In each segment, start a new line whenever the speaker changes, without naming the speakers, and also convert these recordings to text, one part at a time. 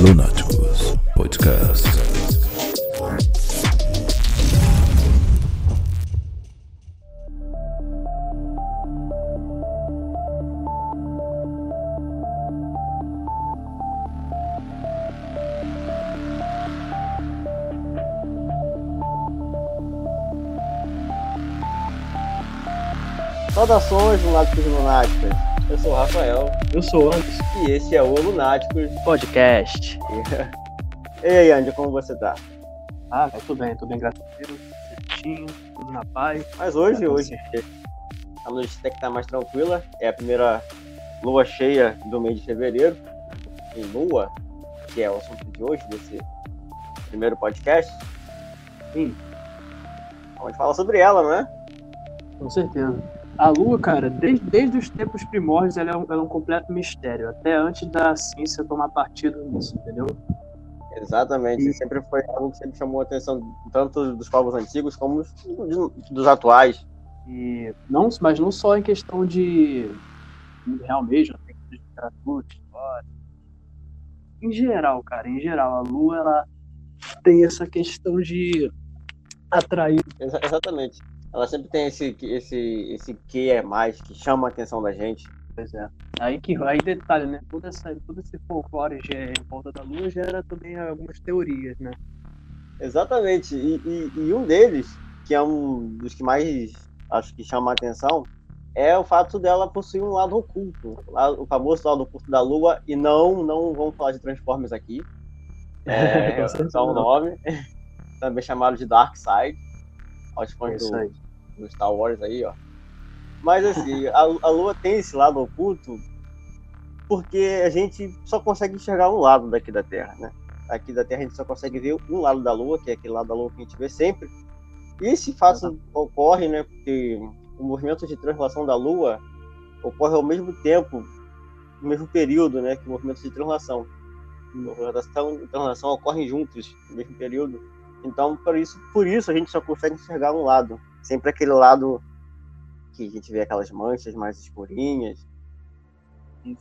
Lunáticos Podcast.
Saudações, Lunáticos e Lunáticas. Eu sou o Rafael
Eu sou o Anderson.
e esse é o Lunáticos.
Podcast.
E aí, Andy, como você tá?
Ah, eu tô bem, tô bem, graças a Deus. Certinho, tudo na paz.
Mas hoje,
Tá
hoje, a noite até que tá mais tranquila. É a primeira lua cheia do mês de fevereiro. Em lua, que é o assunto de hoje, desse primeiro podcast.
Sim.
Vamos falar sobre ela, não é?
Com certeza. A Lua, cara, desde, desde os tempos primórdios, ela é, um, ela é um completo mistério. Até antes da ciência tomar partido nisso, entendeu?
Exatamente.
E-
Sempre foi algo que sempre chamou a atenção tanto dos povos antigos como dos, atuais.
E não, mas não só em questão de mundo real mesmo, tem de literatura, história. Em geral, cara, em geral, a Lua, ela tem essa questão de atrair
Exa- exatamente. Ela sempre tem esse, esse, esse que é mais, que chama a atenção da gente.
Pois é. Aí que aí detalhe, né? Todo, essa, todo esse folclore ge- em volta da Lua gera também algumas teorias, né?
Exatamente. E, e- e um deles, que é um dos que mais acho que chama a atenção, é o fato dela possuir um lado oculto. O famoso lado oculto da Lua. E não, não vamos falar de Transformers aqui. É,
certeza
só o nome. Também chamado de Dark Side. Aos fãs do, do Star Wars aí, ó. Mas assim, a, a Lua tem esse lado oculto porque a gente só consegue enxergar um lado daqui da Terra, né? Aqui da Terra a gente só consegue ver um lado da Lua, que é aquele lado da Lua que a gente vê sempre. E esse fato ocorre, né? Porque o movimento de translação da Lua ocorre ao mesmo tempo, no mesmo período, né? Que o movimento de translação. E translação ocorrem juntos no mesmo período. Então, por isso, por isso a gente só consegue enxergar um lado. Sempre aquele lado que a gente vê aquelas manchas mais escurinhas.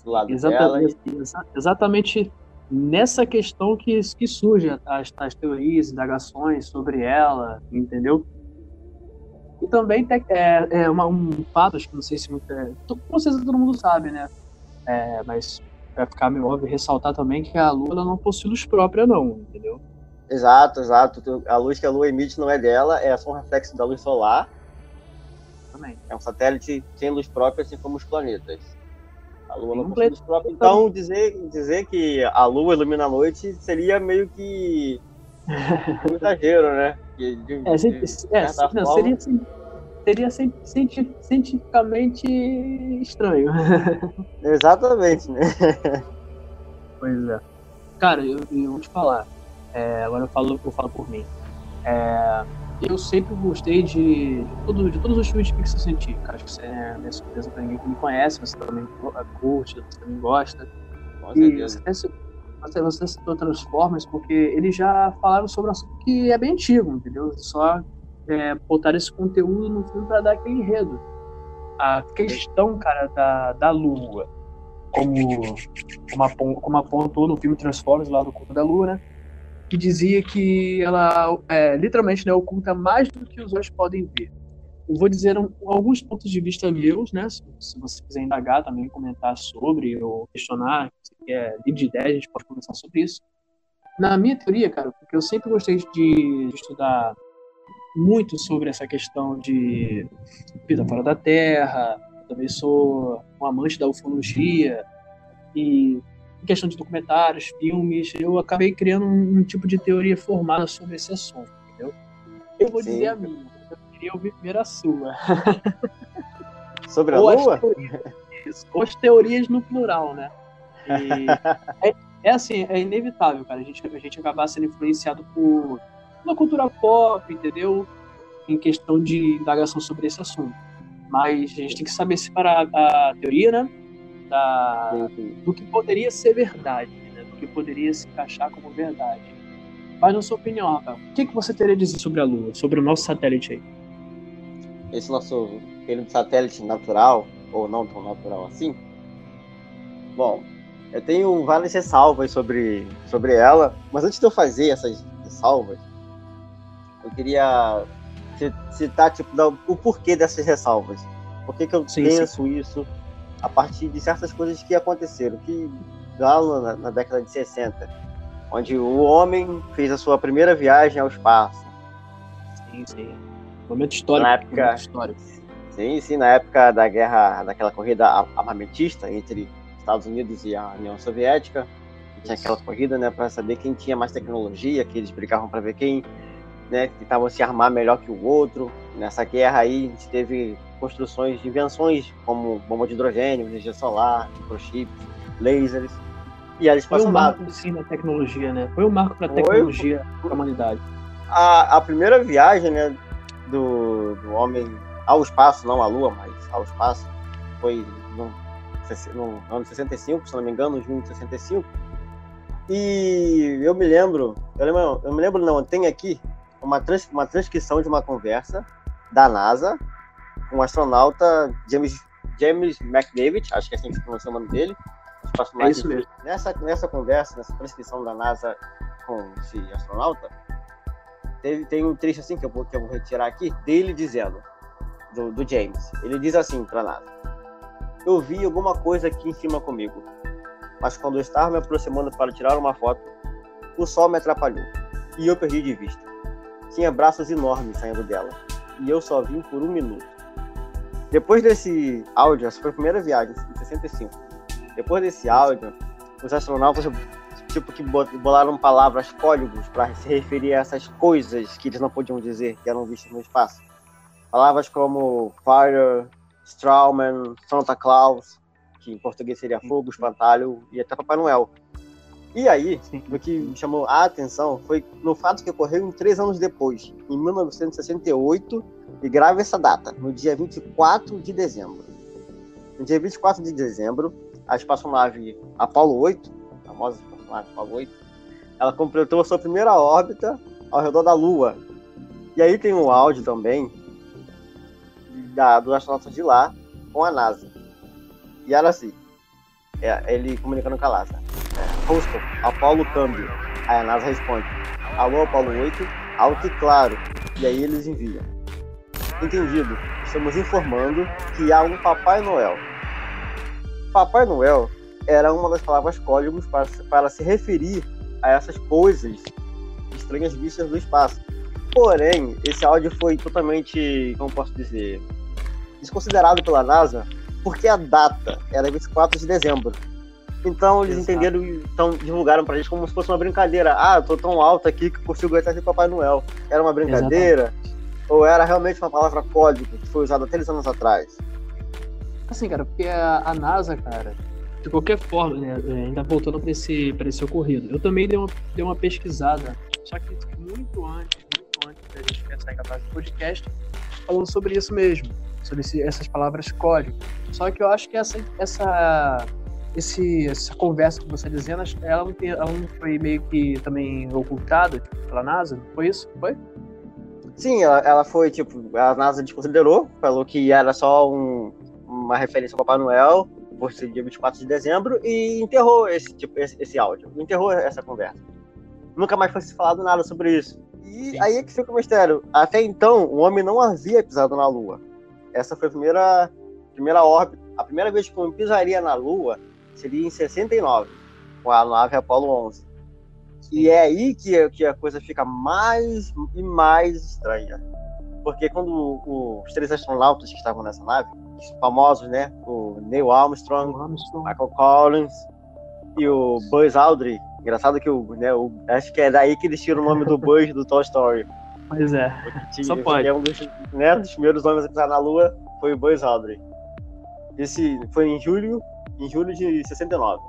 Do lado dela.
Exatamente, exa- exatamente nessa questão que, que surgem as, as teorias, indagações sobre ela, entendeu? E também te- é, é uma- um fato, acho que não sei se muito, é, com certeza todo mundo sabe, né? É, mas vai ficar meio óbvio ressaltar também que a Lua ela não possui luz própria, não, entendeu?
Exato, exato. A luz que a Lua emite não é dela, é só um reflexo da luz solar.
Também.
É um satélite sem luz própria, assim como os planetas. A Lua não possui luz própria. Então, dizer, dizer que a Lua ilumina a noite seria meio que um exagero, né? Que de-
É,
de
é, não,
forma-
seria, seria ci- cienti- cientificamente estranho.
Exatamente, né?
Pois é. Cara, eu, eu vou te falar. É, agora eu falo, eu falo por mim. É, eu sempre gostei de, de, todo- de todos os filmes de ficção científica. Acho que você é minha surpresa pra ninguém que me conhece, você também cu- curte, você também gosta.
Com certeza.
você, citou- você, citou Transformers porque eles já falaram sobre um assunto que é bem antigo, entendeu? Só é, botar esse conteúdo no filme para dar aquele enredo. A questão, cara, da, da Lua, como, como, apon- como apontou no filme Transformers, lá no Culto da Lua, né? Que dizia que ela, é, literalmente, né, oculta mais do que os olhos podem ver. Eu vou dizer um- alguns pontos de vista meus, né? Se, se você quiser indagar também, comentar sobre ou questionar, se quer livre de ideia, a gente pode conversar sobre isso. Na minha teoria, cara, porque eu sempre gostei de, estudar muito sobre essa questão de vida fora da Terra, também sou um amante da ufologia e em questão de documentários, filmes, eu acabei criando um, um tipo de teoria formada sobre esse assunto, entendeu? Eu vou
Sim.
dizer a minha, eu queria ouvir primeiro a sua.
Sobre a
Ou as,
Lua?
teorias, isso, ou as teorias no plural, né? E é, é assim, é inevitável, cara, a gente, a gente acabar sendo influenciado por uma cultura pop, entendeu? Em questão de indagação sobre esse assunto. Mas a gente tem que saber separar a teoria, né? Da, do que poderia ser verdade, né? do que poderia se encaixar como verdade. Mas na sua opinião, Rafael, o que, que você teria a dizer sobre a Lua, sobre o nosso satélite aí?
Esse nosso satélite natural, ou não tão natural assim. Bom, Eu tenho várias ressalvas sobre, sobre ela, mas antes de eu fazer essas ressalvas, eu queria citar tipo, o porquê dessas ressalvas. Por que, que eu sim, penso sim. isso a partir de certas coisas que aconteceram, que lá na, na, década de 60, onde o homem fez a sua primeira viagem ao espaço.
Sim, sim. Momento histórico.
Na época,
histórico.
Sim, sim, na época da guerra, daquela corrida armamentista entre Estados Unidos e a União Soviética, tinha aquela corrida, né, para saber quem tinha mais tecnologia, que eles brigavam para ver quem, né, tentava se armar melhor que o outro. Nessa guerra aí, a gente teve construções de invenções como bomba de hidrogênio, energia solar, microchips, lasers. E eles
Foi um marco sim na tecnologia, né? Foi um marco para a tecnologia para a humanidade.
A, a primeira viagem, né, do, do homem ao espaço, não à Lua, mas ao espaço, foi no no ano 65, se não me engano, junho de 65. E eu me lembro, eu, lembro, eu me lembro não, tem aqui uma, trans, uma transcrição de uma conversa da NASA o astronauta James, James McDavid, acho que é assim que se pronuncia o nome dele.
É isso mesmo.
Nessa, nessa conversa, nessa transcrição da NASA com esse astronauta, teve, tem um trecho assim que eu vou, que eu vou retirar aqui, dele dizendo, do, do James. Ele diz assim para a NASA eu vi alguma coisa aqui em cima comigo. Mas quando eu estava me aproximando para tirar uma foto, o sol me atrapalhou e eu perdi de vista. Tinha braços enormes saindo dela e eu só vim por um minuto. Depois desse áudio, essa foi a primeira viagem, em 65. Depois desse áudio, os astronautas tipo que bolaram palavras, códigos para se referir a essas coisas que eles não podiam dizer que eram vistas no espaço. Palavras como fire, Strawman, Santa Claus, que em português seria Fogo, Espantalho e até Papai Noel. E aí, o que me chamou a atenção foi no fato que ocorreu três anos depois, em 1968, e grave essa data, no dia 24 de dezembro. No dia 24 de dezembro, a espaçonave Apollo 8, a famosa espaçonave Apollo 8, ela completou a sua primeira órbita ao redor da Lua. E aí tem um áudio também da, dos astronautas de lá com a NASA. E era assim, é, ele comunicando com a NASA. Houston, Apolo câmbio. Aí a NASA responde, alô Apolo 8, alto e claro. E aí eles enviam. Entendido, estamos informando que há um Papai Noel. Papai Noel era uma das palavras códigos para, para se referir a essas coisas estranhas vistas do espaço. Porém, esse áudio foi totalmente, como posso dizer, desconsiderado pela NASA porque a data era 24 de dezembro. Então eles Exato. entenderam e então, divulgaram pra gente como se fosse uma brincadeira. Ah, eu tô tão alto aqui que consigo até ser Papai Noel. Era uma brincadeira? Exatamente. Ou era realmente uma palavra código que foi usada três anos atrás?
Assim, cara, porque a, NASA, cara, de qualquer forma, né, é, ainda voltando para esse, pra esse ocorrido, eu também dei uma, dei uma pesquisada, só que muito antes, muito antes da gente pensar em gravar esse podcast, falando sobre isso mesmo sobre esse, essas palavras código. Só que eu acho que essa, essa, esse, essa conversa que você está dizendo, ela não, tem, ela não foi meio que também ocultada pela NASA? Foi isso? Foi?
Sim, ela, ela foi, tipo, a NASA desconsiderou, falou que era só um, uma referência ao Papai Noel, por ser dia 24 de dezembro, e enterrou esse, tipo, esse, esse áudio, enterrou essa conversa. Nunca mais foi falado nada sobre isso. E Sim. aí é que fica o mistério. Até então, o homem não havia pisado na Lua. Essa foi a primeira, primeira órbita. A primeira vez que eu pisaria na Lua seria em 69, com a nave Apollo 11. E é aí que, que a coisa fica mais e mais estranha. Porque quando os três astronautas que estavam nessa nave, os famosos, né? O Neil Armstrong, Armstrong. Michael Collins e o Buzz Aldrin. Engraçado que o, né, o, acho que é daí que eles tiram o nome do Buzz do Toy Story.
Pois é. Tinha, Só pode.
Um dos, né, dos primeiros homens a pisar na Lua foi o Buzz Aldrin. Esse foi em julho, em julho de 69.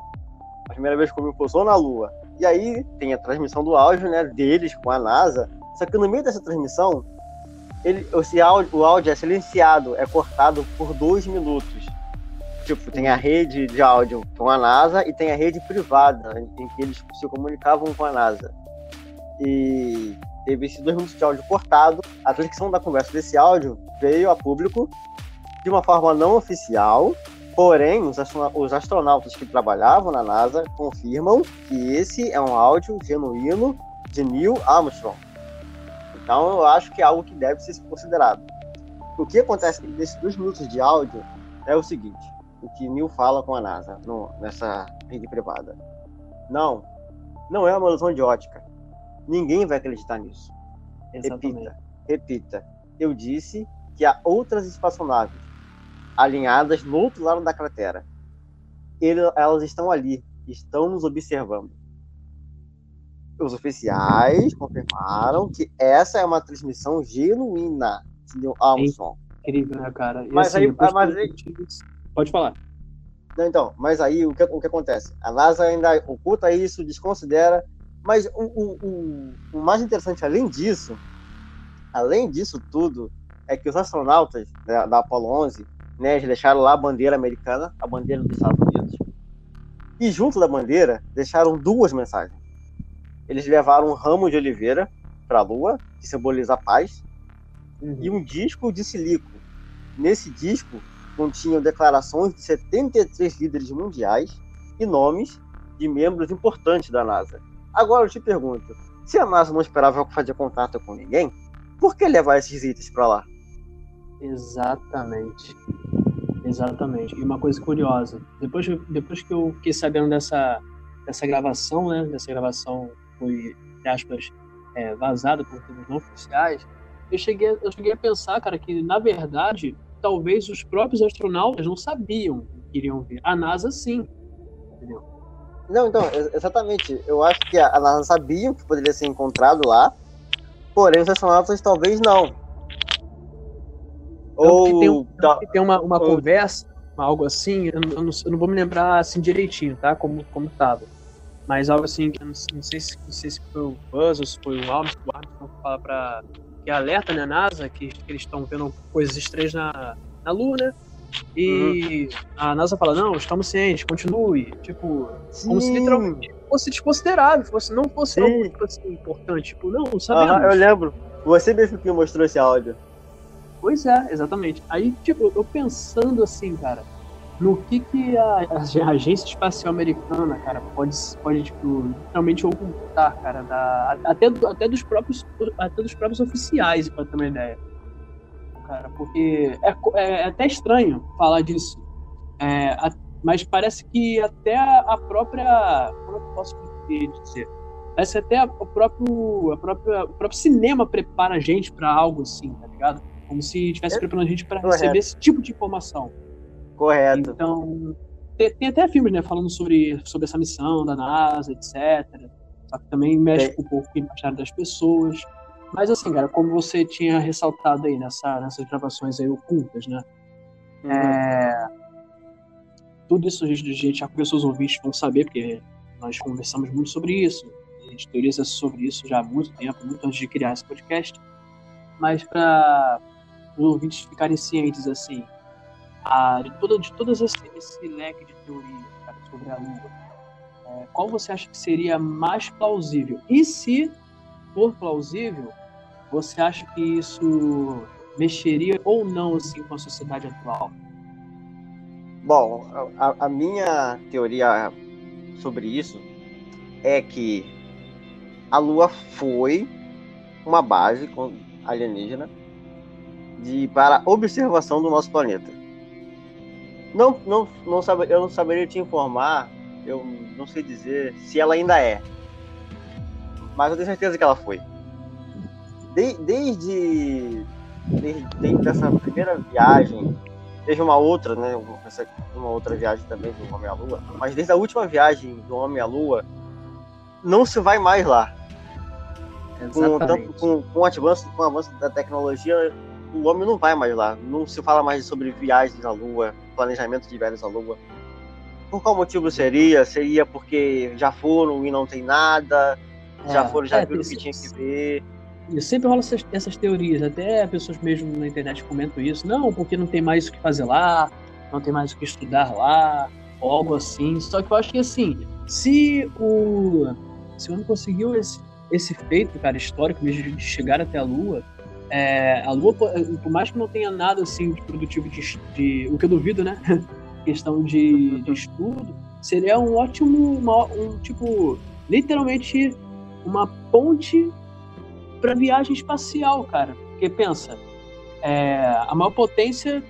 A primeira vez que o homem pousou na Lua. E aí tem a transmissão do áudio, né, deles com a NASA. Só que no meio dessa transmissão, ele, esse áudio, o áudio é silenciado, é cortado por dois minutos. Tipo, tem a rede de áudio com a NASA e tem a rede privada, em que eles se comunicavam com a NASA. E teve esses dois minutos de áudio cortado. A transcrição da conversa desse áudio veio a público de uma forma não oficial Porém, os, os astronautas que trabalhavam na NASA confirmam que esse é um áudio genuíno de Neil Armstrong. Então, eu acho que é algo que deve ser considerado. O que acontece nesses dois minutos de áudio é o seguinte: o que Neil fala com a NASA no- nessa rede privada. Não, não é uma ilusão de ótica. Ninguém vai acreditar nisso.
Exatamente.
Repita, repita. Eu disse que há outras espaçonaves alinhadas no outro lado da cratera. Ele- elas estão ali, estão nos observando. Os oficiais confirmaram que essa é uma transmissão genuína de Armstrong.
Incrível, né, cara? E,
Mas
assim,
aí- mas aí-
Pode falar.
Então, mas aí o que, o que acontece? A NASA ainda oculta isso, desconsidera, mas o, o, o, o mais interessante, além disso, além disso tudo, é que os astronautas da, da Apollo 11, né, eles deixaram lá a bandeira americana, a bandeira dos Estados Unidos, e junto da bandeira deixaram duas mensagens. Eles levaram um ramo de oliveira para a Lua, que simboliza a paz, e um disco de silico. Nesse disco continham declarações de 73 líderes mundiais e nomes de membros importantes da NASA. Agora eu te pergunto, se a NASA não esperava fazer contato com ninguém, por que levar esses itens para lá?
Exatamente. Exatamente. E uma coisa curiosa, depois, depois que eu fiquei sabendo dessa, dessa gravação, né? Dessa gravação foi, entre aspas, é, vazada por termos não oficiais, eu cheguei, eu cheguei a pensar, cara, que na verdade, talvez os próprios astronautas não sabiam o que iriam ver. A NASA sim. Entendeu?
Não, então, ex- exatamente. Eu acho que a NASA sabia que poderia ser encontrado lá, porém os astronautas talvez não.
Tanto que tem, um-
Ou
que tem uma, uma
ou-
conversa, algo assim, eu, não- eu não, vou me lembrar assim direitinho, tá? Como, como tava. Mas algo assim, não, não sei se, não sei se foi o Buzz ou se foi o Armstrong, o Armstrong fala pra. que alerta, né, NASA, que, que eles estão vendo coisas estranhas na, na Lua, né? E a NASA fala, não, estamos cientes, continue. Tipo, como se
Sim.
literalmente fosse desconsiderável, fosse, não fosse
Sim.
algo tipo assim, importante. Tipo, não, não sabemos.
Aham, eu lembro. Você mesmo que mostrou esse áudio.
Pois é, exatamente. Aí, tipo, eu pensando assim, cara, no que que a, a agência espacial americana, cara, pode, pode tipo, realmente ocultar, cara, da, até, até, dos próprios, até dos próprios oficiais, pra ter uma ideia. Cara, porque é, co- é até estranho falar disso. É, a- mas parece que até a, própria. Como eu posso dizer? Parece que até a- o próprio, a própria, o próprio cinema prepara a gente pra algo assim, tá ligado? Como se estivesse
É,
preparando a gente para receber esse tipo de informação.
Correto.
Então, tem, tem até filmes, né, falando sobre, sobre essa missão da NASA, etc. Só que também mexe um pouco com o imaginário das pessoas. Mas assim, cara, como você tinha ressaltado aí nessa, nessas gravações aí ocultas, né?
Uhum.
É, tudo isso a gente, já conversou, os ouvintes vão saber, porque nós conversamos muito sobre isso. A gente teoriza sobre isso já há muito tempo, muito antes de criar esse podcast. Mas para os ouvintes ficarem cientes, assim, a, de, todo, de todas esse, esse leque de teorias cara, sobre a Lua, é, qual você acha que seria mais plausível? E se for plausível, você acha que isso mexeria ou não assim com a sociedade atual?
Bom, a, a minha teoria sobre isso é que a Lua foi uma base alienígena de, para observação do nosso planeta. Não, não, não sabe, eu não saberia te informar, eu não sei dizer se ela ainda é, mas eu tenho certeza que ela foi. De- desde, desde, desde essa primeira viagem teve uma outra, né? Uma outra viagem também do Homem à Lua. Mas desde a última viagem do Homem à Lua, não se vai mais lá. Com, tanto, com, com, o avanço, com o avanço da tecnologia, o homem não vai mais lá. Não se fala mais sobre viagens à Lua, planejamento de viagens à Lua. Por qual motivo seria? Seria porque já foram e não tem nada, já foram, já
é,
viram o que tinha que ver.
E sempre rola essas, essas teorias, até pessoas mesmo na internet comentam isso. Não, porque não tem mais o que fazer lá, não tem mais o que estudar lá, ou algo assim. Só que eu acho que assim, se o. Se o homem conseguiu esse, esse feito, cara, histórico mesmo de chegar até a Lua, é, a Lua, por por mais que não tenha nada assim de produtivo de, de. O que eu duvido, né? questão de, de estudo, seria um ótimo, uma, um tipo, literalmente uma ponte para viagem espacial, cara. Porque pensa, é, a maior potência,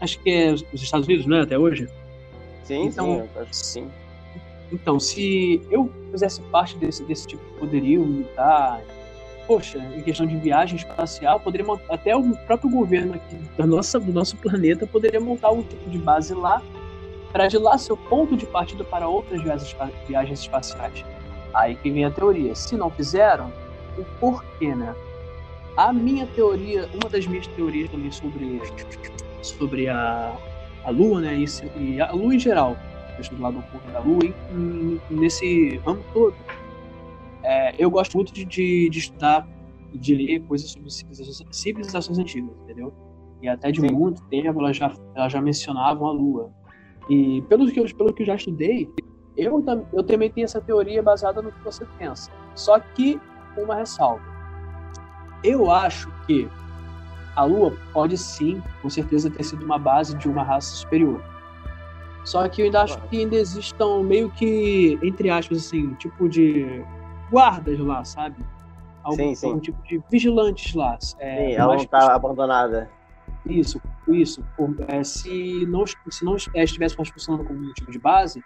acho que é os Estados Unidos, né, até hoje.
Sim,
Então,
sim, acho que sim.
Então, se eu fizesse parte desse, desse tipo de poderio militar, poxa, em questão de viagem espacial, poderia até o próprio governo aqui da nossa, do nosso planeta poderia montar um tipo de base lá, para de lá ser o ponto de partida para outras viagens, viagens espaciais. Aí que vem a teoria. Se não fizeram, o porquê, né? A minha teoria, uma das minhas teorias também sobre, sobre a, a Lua, né? E, e a Lua em geral, do lado oculto da Lua, em- nesse ramo todo. É, eu gosto muito de, de, de estudar e de ler coisas sobre civilizações, civilizações antigas, entendeu? E até de
Sim.
muito tempo elas já, elas já mencionavam a Lua. E pelo que eu, pelo que eu já estudei, eu, eu também tenho essa teoria baseada no que você pensa. Só que uma ressalva. Eu acho que a Lua pode sim, com certeza, ter sido uma base de uma raça superior. Só que eu ainda acho que ainda existam meio que, entre aspas, assim, tipo de guardas lá, sabe? Algum,
Sim, sim.
algum tipo de vigilantes lá. É,
Sim, ela não
que-
tá abandonada.
isso, isso. Por- é, se não, se não é, estivesse mais funcionando como um tipo de base,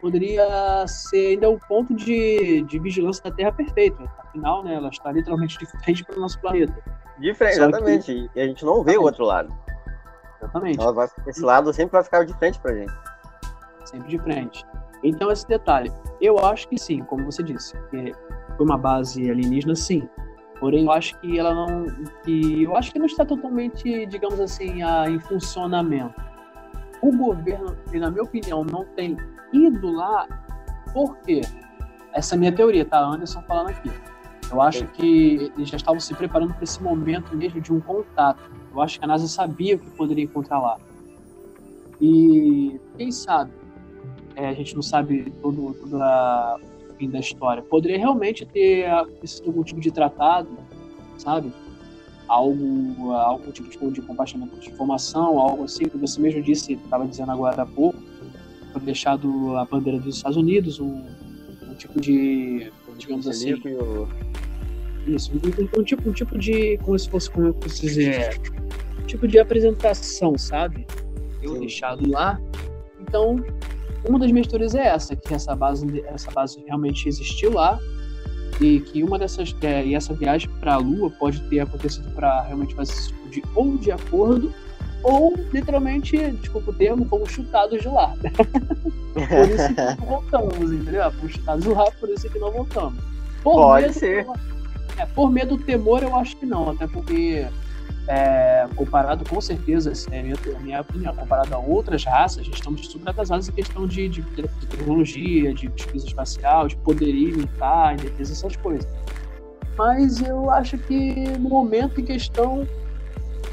poderia ser ainda um ponto de, de vigilância da Terra perfeito. Afinal, né, ela está literalmente de frente para o nosso planeta.
De frente,
Só que-
exatamente. E a gente não vê o outro lado.
Exatamente.
Ela vai, esse lado sempre vai ficar de frente pra gente.
sempre de frente. Então, esse detalhe, eu acho que sim, como você disse, foi uma base alienígena, sim. Porém, eu acho que ela não. Que, eu acho que não está totalmente, digamos assim, a, em funcionamento. O governo, na minha opinião, não tem ido lá por quê? Essa é a minha teoria, tá? Anderson falando aqui. Eu acho que eles já estavam se preparando para esse momento mesmo de um contato. Eu acho que a NASA sabia o que poderia encontrar lá. E quem sabe, é, a gente não sabe todo, todo a- o fim da história. Poderia realmente ter sido algum tipo de tratado, sabe? Algo, algum tipo de, de compartilhamento de informação, algo assim, que você mesmo disse, estava dizendo agora há pouco, foi deixado a bandeira dos Estados Unidos, um, um tipo de, digamos assim, isso, um, um- um tipo, um tipo de, como se fosse, como eu posso dizer, um tipo de apresentação, sabe? Eu
Sim.
deixado lá. Então, uma das minhas teorias é essa, que essa base, essa base realmente existiu lá e que uma dessas, é, e essa viagem para a Lua pode ter acontecido para realmente fazer esse tipo de ou de acordo ou literalmente, desculpa o termo, fomos chutados de lá. Por isso que não voltamos, entendeu? Fomos chutados de lá, por isso que não voltamos. Por
Pode
medo-
ser.
é, por medo do temor, eu acho que não, até porque, é, comparado com certeza, assim, é a minha, minha opinião, comparado a outras raças, estamos super atrasados em questão de, de, de tecnologia, de pesquisa espacial, de poderio militar, de defesa, essas coisas. Mas eu acho que no momento em questão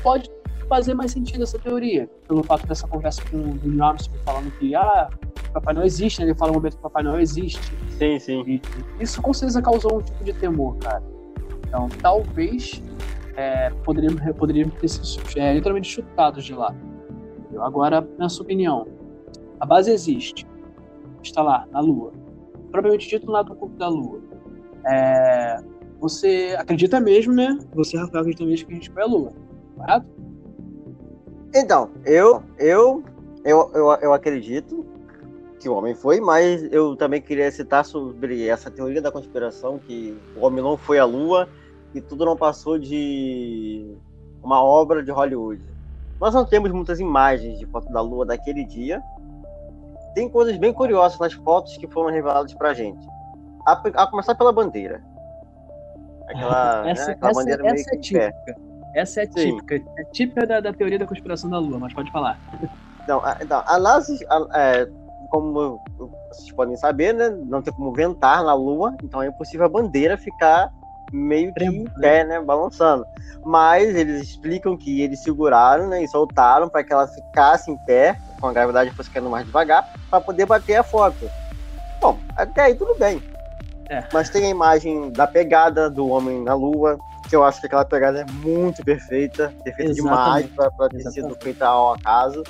pode fazer mais sentido essa teoria, pelo fato dessa conversa com o Neil Armstrong falando que ah, Papai Noel existe, né? ele fala no momento que Papai Noel existe.
Sim, sim.
E isso com certeza causou um tipo de temor, cara. Então, talvez é, poderíamos, poderíamos ter sido é, literalmente chutados de lá. Entendeu? Agora, na sua opinião, a base existe, está lá, na Lua. Propriamente dito, no lado oculto da Lua. É, você acredita mesmo, né? Você, Rafael, acredita mesmo que a gente foi à Lua, correto?
Então, eu, eu, eu, eu, eu acredito que o homem foi, mas eu também queria citar sobre essa teoria da conspiração que o homem não foi à Lua e tudo não passou de uma obra de Hollywood. Nós não temos muitas imagens de foto da Lua daquele dia. Tem coisas bem curiosas nas fotos que foram reveladas pra gente. A, a começar pela bandeira. Aquela, né,
essa
aquela
essa-
bandeira meio
essa é
que em pé.
típica. Essa é
Sim.
típica. É típica da, da teoria da conspiração da Lua, mas pode falar.
Então, a, então, a NASA, a- é, como vocês podem saber, né, não tem como ventar na Lua, então é impossível a bandeira ficar meio que em pé, né, balançando. Mas eles explicam que eles seguraram, né, e soltaram para que ela ficasse em pé, com a gravidade fosse caindo mais devagar, para poder bater a foto. Bom, até aí tudo bem.
É.
Mas tem a imagem da pegada do homem na Lua, que eu acho que aquela pegada é muito perfeita, perfeita demais
Exatamente.
para ter sido
Exatamente.
feita ao acaso.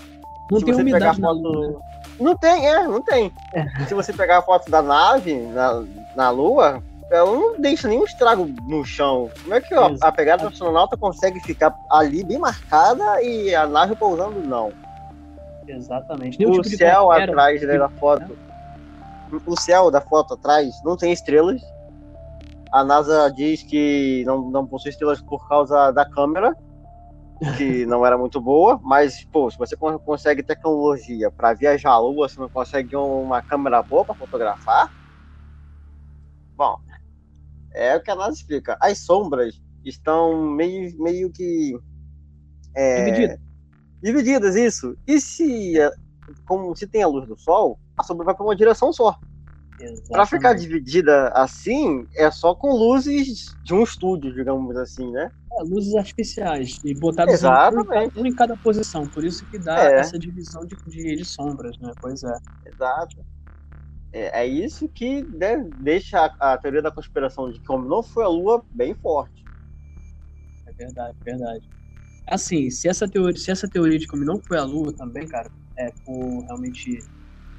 Não
Se
tem
você pegar a foto.
Lua, né?
Não tem, é, não tem. Se você pegar a foto da nave na, na Lua, ela não deixa nenhum estrago no chão. Como é que ó, a pegada do astronauta consegue ficar ali bem marcada e a nave pousando não?
Exatamente.
O
tipo
céu atrás né, da foto. O céu da foto atrás não tem estrelas. A NASA diz que não, não possui estrelas por causa da câmera, que não era muito boa, mas, pô, se você con- consegue tecnologia para viajar à Lua, você não consegue uma câmera boa para fotografar? Bom, é o que a NASA explica. As sombras estão meio, meio que. É,
Divididas.
divididas, isso. E se, como se tem a luz do Sol, a sombra vai para uma direção só. Pra ficar dividida assim, é só com luzes de um estúdio, digamos assim, né?
É, luzes artificiais e botadas
Exatamente.
um em cada posição. Por isso que dá
É.
essa divisão de, de, de sombras, né? Pois é.
Exato. É, é isso que né, deixa a, a teoria da conspiração de que não foi a Lua bem forte.
É verdade, verdade. Assim, se essa teoria, se essa teoria de como não foi a Lua também, cara, é for realmente.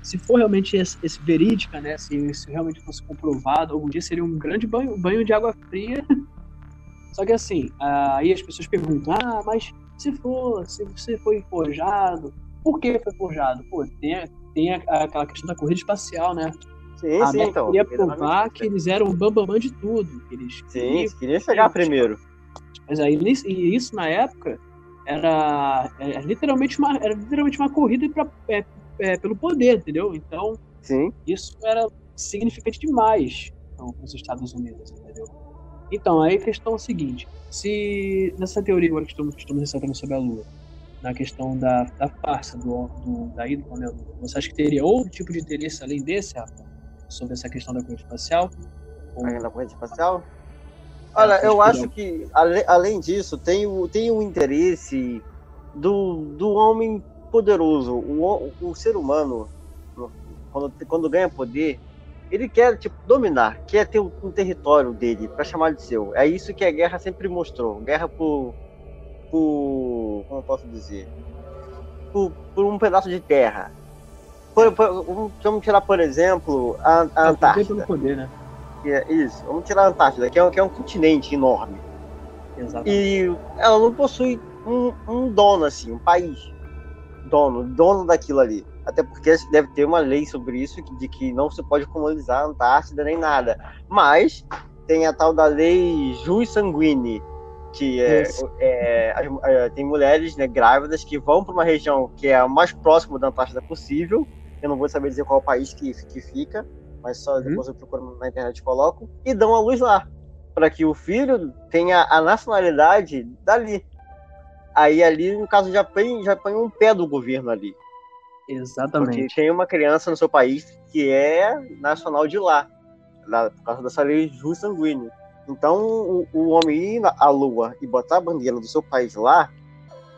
Se for realmente esse, esse verídica, né? Se, se realmente fosse comprovado, algum dia seria um grande banho, banho de água fria. Só que assim, aí as pessoas perguntam, ah, mas se for, se você foi forjado, por que foi forjado? Pô, tem, tem a- aquela questão da corrida espacial, né?
Sim,
a
sim, então.
queria provar que eles eram o bambamã de tudo. Que eles
Sim,
queriam
queria chegar primeiro.
mas aí e isso na época era, era literalmente uma era literalmente uma corrida pra, é, é, pelo poder, entendeu? Então
Sim,
isso era significante demais para os Estados Unidos, entendeu? Então aí a questão é a seguinte: se nessa teoria agora que estamos, que estamos ressaltando sobre a Lua, na questão da, da farsa do, do, da ida do Lua, você acha que teria outro tipo de interesse além desse, Rafa? Sobre essa questão da corrida espacial? Ou-
ainda na corrida espacial. Olha,
É,
eu acho que, ale- além disso, tem o, tem o interesse do, do homem poderoso. O, ho- o ser humano, quando, quando ganha poder, ele quer tipo, dominar, quer ter um, um território dele para chamar de seu. É isso que a guerra sempre mostrou. Guerra por. Por como eu posso dizer? Por, por um pedaço de terra. Por- por- vamos- tirar, por exemplo, a, a
É,
Antártida.
pelo poder, né?
É isso, vamos tirar a Antártida, que é, um- que é um continente enorme.
Exatamente.
E ela não possui um, um dono, assim, um país. Dono, dono daquilo ali. Até porque deve ter uma lei sobre isso, de que não se pode colonizar a Antártida nem nada. Mas tem a tal da lei Jus Sanguine, que é, é, é, tem mulheres né, grávidas que vão para uma região que é a mais próxima da Antártida possível. Eu não vou saber dizer qual país que, que fica, mas só
Uhum.
depois eu procuro na internet e coloco. E dão a luz lá, para que o filho tenha a nacionalidade dali. Aí ali, no caso, já põe, já põe um pé do governo ali. Porque
Exatamente.
tem uma criança no seu país que é nacional de lá, lá por causa dessa lei jus sanguíneo. Então, o, o homem ir à lua e botar a bandeira do seu país lá,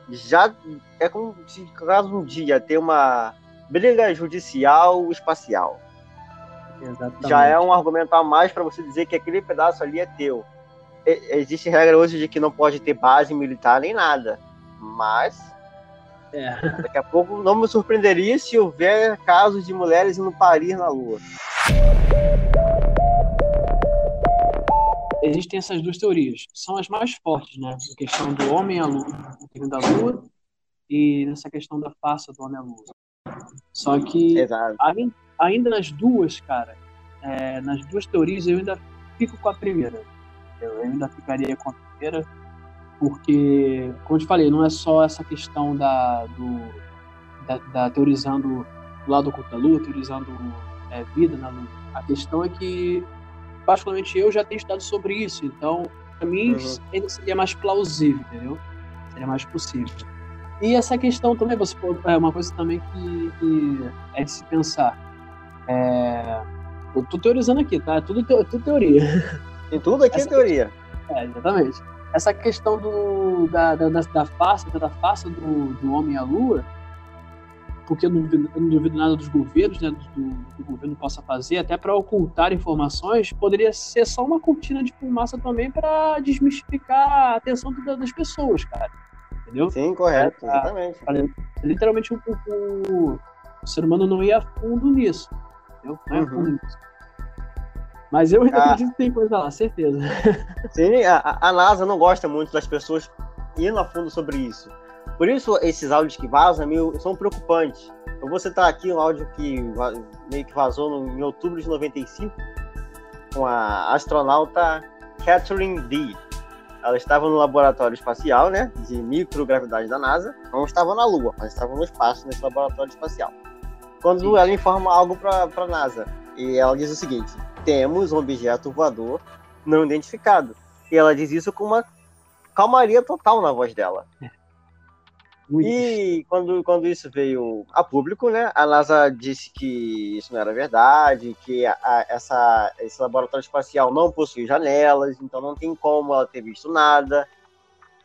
já é como se, caso um dia ter uma briga judicial espacial.
Exatamente.
Já é um argumento a mais para você dizer que aquele pedaço ali é teu. E- existe regra hoje de que não pode ter base militar nem nada. Mas
É.
Daqui a pouco não me surpreenderia se houver casos de mulheres indo parir na Lua.
Existem essas duas teorias. São as mais fortes, né? A questão do homem à lua, indo da lua, e nessa questão da farsa do homem à lua. Só que
Exato.
Ain- ainda nas duas, cara, é, nas duas teorias eu ainda fico com a primeira. Eu ainda ficaria com a primeira, porque, como eu te falei, não é só essa questão da, do, da, da teorizando o lado oculto da Lua, teorizando é, vida na Lua. A questão é que, particularmente, eu já tenho estudado sobre isso, então, para mim,
Uhum.
ainda seria mais plausível, entendeu? Seria mais possível. E essa questão também, você é uma coisa também que, que é de se pensar. É, eu tô teorizando aqui, tá? É tudo, teo- tudo teoria.
Tem tudo aqui
Essa
é teoria.
É, exatamente. Essa questão do, da, da, da, da farsa, da farsa do, do homem à lua, porque eu não, duvido- eu não duvido nada dos governos, né, do, do que o governo possa fazer, até para ocultar informações, poderia ser só uma cortina de fumaça também para desmistificar a atenção da- das pessoas, cara. Entendeu?
Sim, correto,
Ah,
exatamente.
Literalmente o, o- o ser humano não ia a fundo nisso. Entendeu? Não ia a
Uhum.
fundo nisso. Mas eu ainda
Ah.
acredito que tem coisa lá, certeza.
Sim, a- a NASA não gosta muito das pessoas indo a fundo sobre isso. Por isso, esses áudios que vazam meio, são preocupantes. Eu vou citar aqui um áudio que meio que vazou no- em outubro de 95 com a astronauta Catherine D. Ela estava no laboratório espacial, né, de microgravidade da NASA. Não estava na Lua, mas estava no espaço, nesse laboratório espacial. Quando
Sim.
ela informa algo para a NASA, e ela diz o seguinte: temos um objeto voador não identificado. E ela diz isso com uma calmaria total na voz dela.
Muito.
E quando, quando isso veio a público, né, a NASA disse que isso não era verdade, que a- a- essa, esse laboratório espacial não possui janelas, então não tem como ela ter visto nada,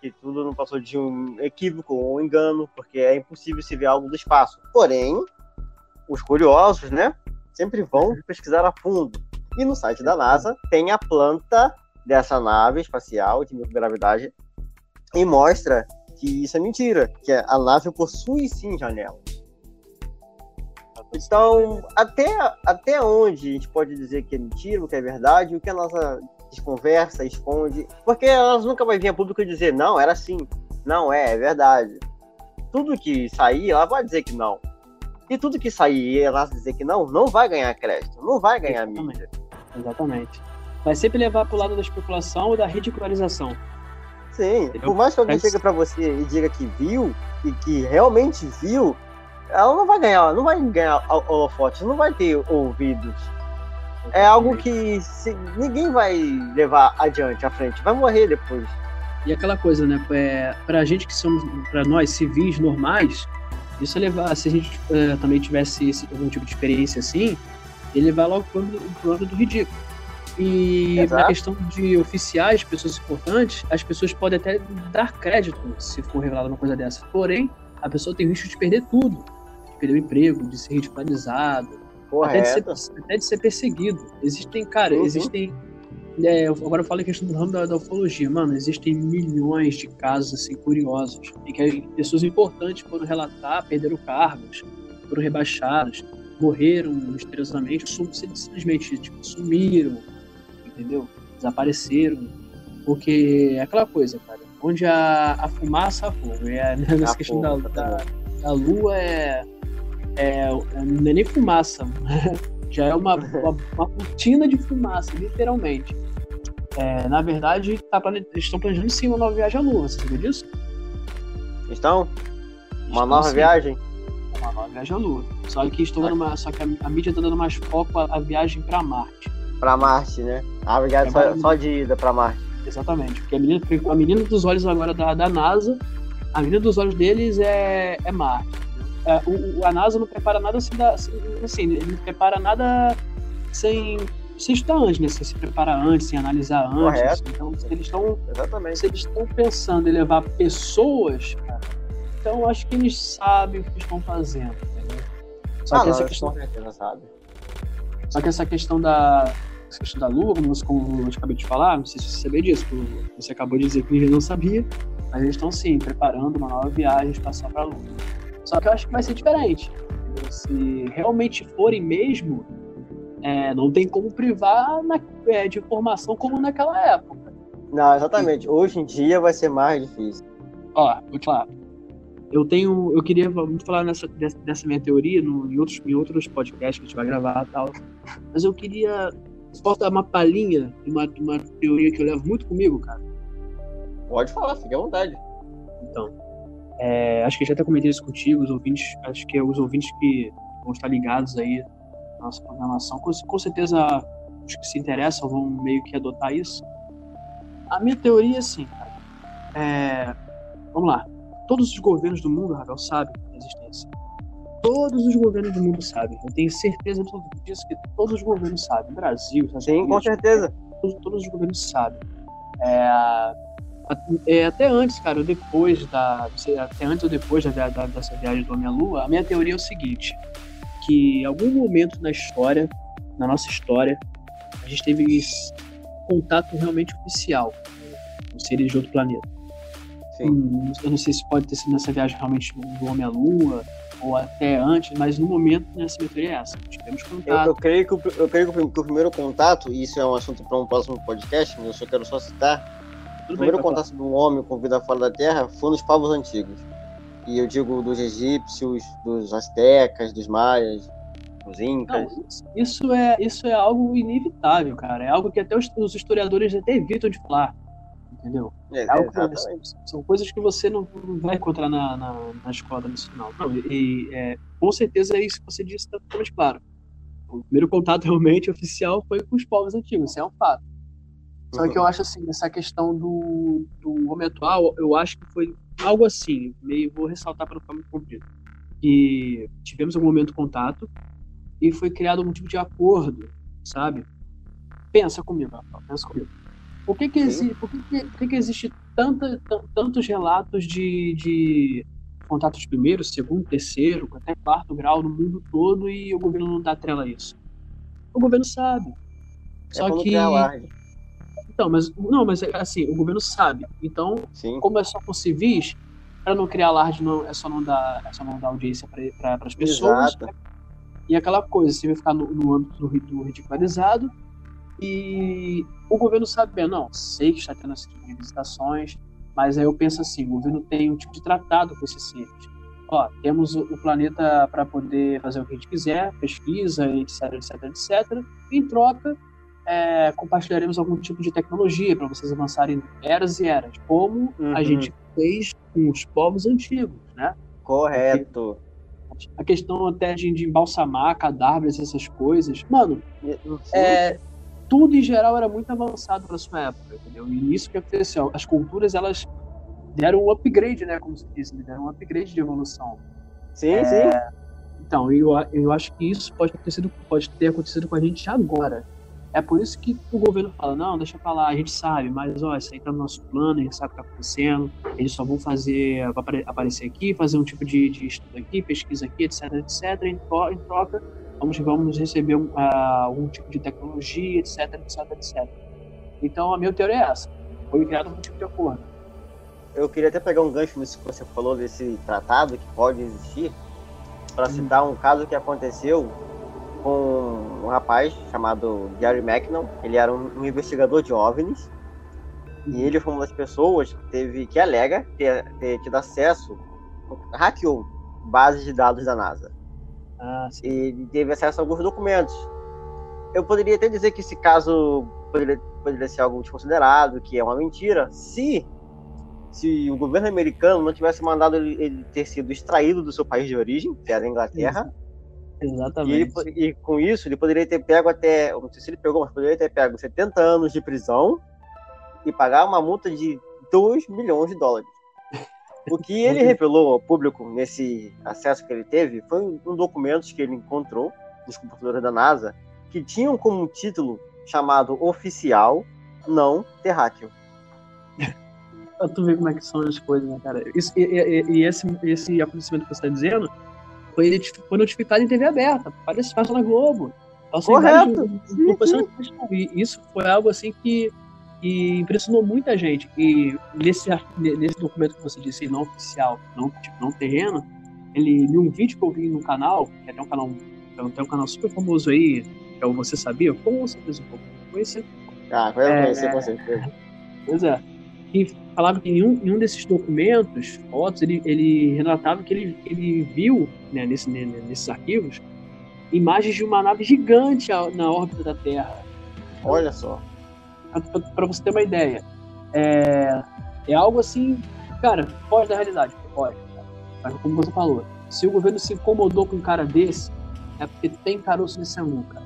que tudo não passou de um equívoco ou um engano, porque é impossível se ver algo do espaço. Porém, os curiosos, né, sempre vão pesquisar a fundo. E no site da NASA tem a planta dessa nave espacial de microgravidade e mostra que isso é mentira, que a nave possui sim janelas. Então, até, até onde a gente pode dizer que é mentira, o que é verdade, o que a nossa desconversa, esconde, porque elas nunca vai vir a público dizer, não, era assim, não é, é verdade. Tudo que sair, ela vai dizer que não. E tudo que sair ela dizer que não, não vai ganhar crédito, não vai ganhar
Exatamente.
mídia.
Exatamente. Vai sempre levar pro lado da especulação e da ridicularização.
Sim, por mais que alguém chegue pra você e diga que viu, e que realmente viu, ela não vai ganhar, não vai ganhar ho- holofotes, não vai ter ouvidos. É algo que se- ninguém vai levar adiante, à frente, vai morrer depois.
E aquela coisa, né? É, pra gente que somos, pra nós civis normais, isso é levar, se a gente eh, também tivesse esse, algum tipo de experiência assim, ele vai logo pro âmbito, pro âmbito do ridículo. E
Exato.
na questão de oficiais, pessoas importantes, as pessoas podem até dar crédito se for revelada uma coisa dessa. Porém, a pessoa tem o risco de perder tudo. De perder o emprego, de ser ridicularizado, até de, ser,
Correto.
até de ser perseguido. Existem, cara,
Uhum.
existem. é, agora eu falo a questão do ramo da, da ufologia. Mano, existem milhões de casos assim, curiosos em que pessoas importantes foram relatar, perderam cargos, foram rebaixados, morreram misteriosamente, simplesmente tipo, sumiram, entendeu? Desapareceram. Porque é aquela coisa, cara. Onde a, a fumaça, há fogo. É, nessa
Há
questão
fogo,
da, da, da lua é, é, não é nem fumaça, já é uma, uma, uma cortina de fumaça, literalmente. É, na verdade, tá plane... eles estão planejando sim uma nova viagem à Lua, você sabia disso?
Então, uma
Estão,
nova
sim,
viagem?
Uma nova viagem à Lua. Só que, estão dando uma... Só que a, a mídia está dando mais foco à, à viagem para Marte.
Pra Marte, né? Ah, obrigado, só,
Trabalho-
só de ida pra Marte.
Exatamente. Porque a menina, a menina dos olhos agora da, da NASA, a menina dos olhos deles é, é Marte. É, o, a NASA não prepara nada assim, ele não prepara nada sem, sem estudar antes, né? Se preparar antes, sem analisar antes.
Correto.
Então, se eles estão
Exatamente.
se eles estão pensando em levar pessoas, cara, então eu acho que eles sabem o que estão fazendo, entendeu? Só,
Ah,
que,
não,
essa questão,
com certeza sabe.
só que essa questão da essa questão da Lua, como, você, como eu acabei de falar, não sei se você sabia disso, você acabou de dizer que ninguém não sabia, mas eles estão sim preparando uma nova viagem espacial para a Lua. Só que eu acho que vai ser diferente. Se realmente forem mesmo, é, não tem como privar na- é, de informação como naquela época.
Não, exatamente. Hoje em dia vai ser mais difícil.
Ó, vou te falar. Eu tenho. Eu queria muito falar nessa, dessa, dessa minha teoria no, em, outros, em outros podcasts que a gente vai gravar e tal. Mas eu queria. Posso dar uma palhinha de uma, de uma teoria que eu levo muito comigo, cara?
Pode falar, fique à vontade.
Então. é, acho que já até comentei isso contigo, os ouvintes. Acho que os ouvintes que vão estar ligados aí na nossa programação, com, com certeza os que se interessam vão meio que adotar isso. A minha teoria é assim, cara. É, vamos lá. Todos os governos do mundo, Ravel, sabem da existência. Todos os governos do mundo sabem. Eu tenho certeza absoluta disso que todos os governos sabem. Brasil, Estados
Sim, com
Unidos,
certeza.
todos, todos os governos sabem. É, é, até antes, cara, ou depois da. Até antes ou depois da, da- dessa viagem do Homem à Lua, a minha teoria é o seguinte: que em algum momento na história, na nossa história, a gente teve contato realmente oficial com seres de outro planeta.
Sim.
Hum, Eu não sei se pode ter sido nessa viagem realmente do Homem à Lua, ou até antes, mas no momento nessa minha teoria é essa. Tivemos
Eu,
contato.
eu creio, que o, eu creio que o que o primeiro contato, e isso é um assunto para um próximo podcast, mas eu só quero só citar, o
Tudo bem,
primeiro
papai.
contato de um homem com vida fora da Terra foi nos povos antigos. E eu digo dos egípcios, dos astecas, dos maias, dos incas.
Não, isso- isso é, isso é algo inevitável, cara. É algo que até os, os historiadores até evitam de falar. Entendeu?
É,
É são coisas que você não não vai encontrar na, na, na escola tradicional. Não, e, é, com certeza é isso que você disse, está totalmente claro. O primeiro contato realmente oficial foi com os povos antigos, isso é um fato. Só
Uhum.
que eu acho assim, essa questão do, do homem atual, eu acho que foi algo assim, meio vou ressaltar para não ficar muito comprido. Que tivemos algum momento de contato e foi criado algum tipo de acordo, sabe? Pensa comigo, Rafael, pensa comigo. Por que que, exi por que, que, por que, que existe tanta, tan- tantos relatos de, de contatos de primeiro, segundo, terceiro, até quarto grau no mundo todo e o governo não dá trela a isso? O governo sabe.
É
Só
pra
que então, mas não, mas assim, o governo sabe. Então,
Sim.
como é só com civis, para não criar alarde, não, é só não dar, é só não dar audiência para as pessoas.
Exato.
né? E aquela coisa, você vai ficar no, no âmbito do, do ridicularizado. E o governo sabe bem, não, sei que está tendo esse tipo de visitações, mas aí eu penso assim, o governo tem um tipo de tratado com esses seres. Ó, temos o, planeta para poder fazer o que a gente quiser, pesquisa, etc, etc, etc. Em troca, é, compartilharemos algum tipo de tecnologia para vocês avançarem eras e eras, como a
Uhum.
gente fez com os povos antigos, né?
Correto.
A questão até de, de embalsamar cadáveres, essas coisas. Mano, é, tudo em geral era muito avançado para sua época, entendeu? E isso que aconteceu. As culturas, elas deram um upgrade, né? Como se diz, deram um upgrade de evolução.
sim, sim.
Então, eu, eu acho que isso pode ter, sido, pode ter acontecido com a gente agora. É por isso que o governo fala, não, deixa pra lá, a gente sabe, mas ó, isso aí tá no nosso plano, a gente sabe o que tá acontecendo, eles só vão fazer, aparecer aqui, fazer um tipo de, de estudo aqui, pesquisa aqui, etc, etc, em troca, vamos, vamos receber ah, algum tipo de tecnologia, etc, etc, etc. Então, a minha teoria é essa, foi criado algum tipo de acordo.
Eu queria até pegar um gancho nisso que você falou desse tratado que pode existir, para
Hum.
citar um caso que aconteceu com um rapaz chamado Gary Mackinnon. Ele era um, um investigador de OVNIs e ele foi uma das pessoas que teve que alega ter, ter tido acesso, hackeou bases de dados da NASA.
Ah,
e teve acesso a alguns documentos. Eu poderia até dizer que esse caso poderia, poderia ser algo desconsiderado, que é uma mentira, se se o governo americano não tivesse mandado ele, ele ter sido extraído do seu país de origem, que era a Inglaterra, e, ele
Exatamente.
po- e com isso ele poderia ter pego até, não sei se ele pegou, mas poderia ter pego 70 anos de prisão e pagar uma multa de 2 milhões de dólares. O que ele revelou ao público nesse acesso que ele teve foi um, um documentos que ele encontrou nos computadores da NASA que tinham como título chamado Oficial Não Terráqueo.
Pra tu ver como é que são as coisas, né, cara? Isso, e, e- e esse, esse acontecimento que você tá dizendo foi, foi notificado em TV aberta. Parece passa na Globo.
Correto.
vários-
Sim,
E isso foi algo assim que, que impressionou muita gente. E nesse, nesse documento que você disse, não oficial, não, tipo, não terreno, ele viu um vídeo que eu vi no canal, que é até um canal, tem um canal super famoso aí, que é o Você Sabia? Com certeza um pouco. Conheci
Ah, vai
É,
conhecer com certeza.
Pois é. E falava que em um, em um desses documentos, fotos, ele, ele relatava que ele, ele viu, né, nesse, né, nesses arquivos, imagens de uma nave gigante na órbita da Terra.
Olha só.
Para você ter uma ideia. É, é algo assim, cara, foge da realidade. Pode. Mas como você falou, se o governo se incomodou com um cara desse, é porque tem caroço nesse angu, cara.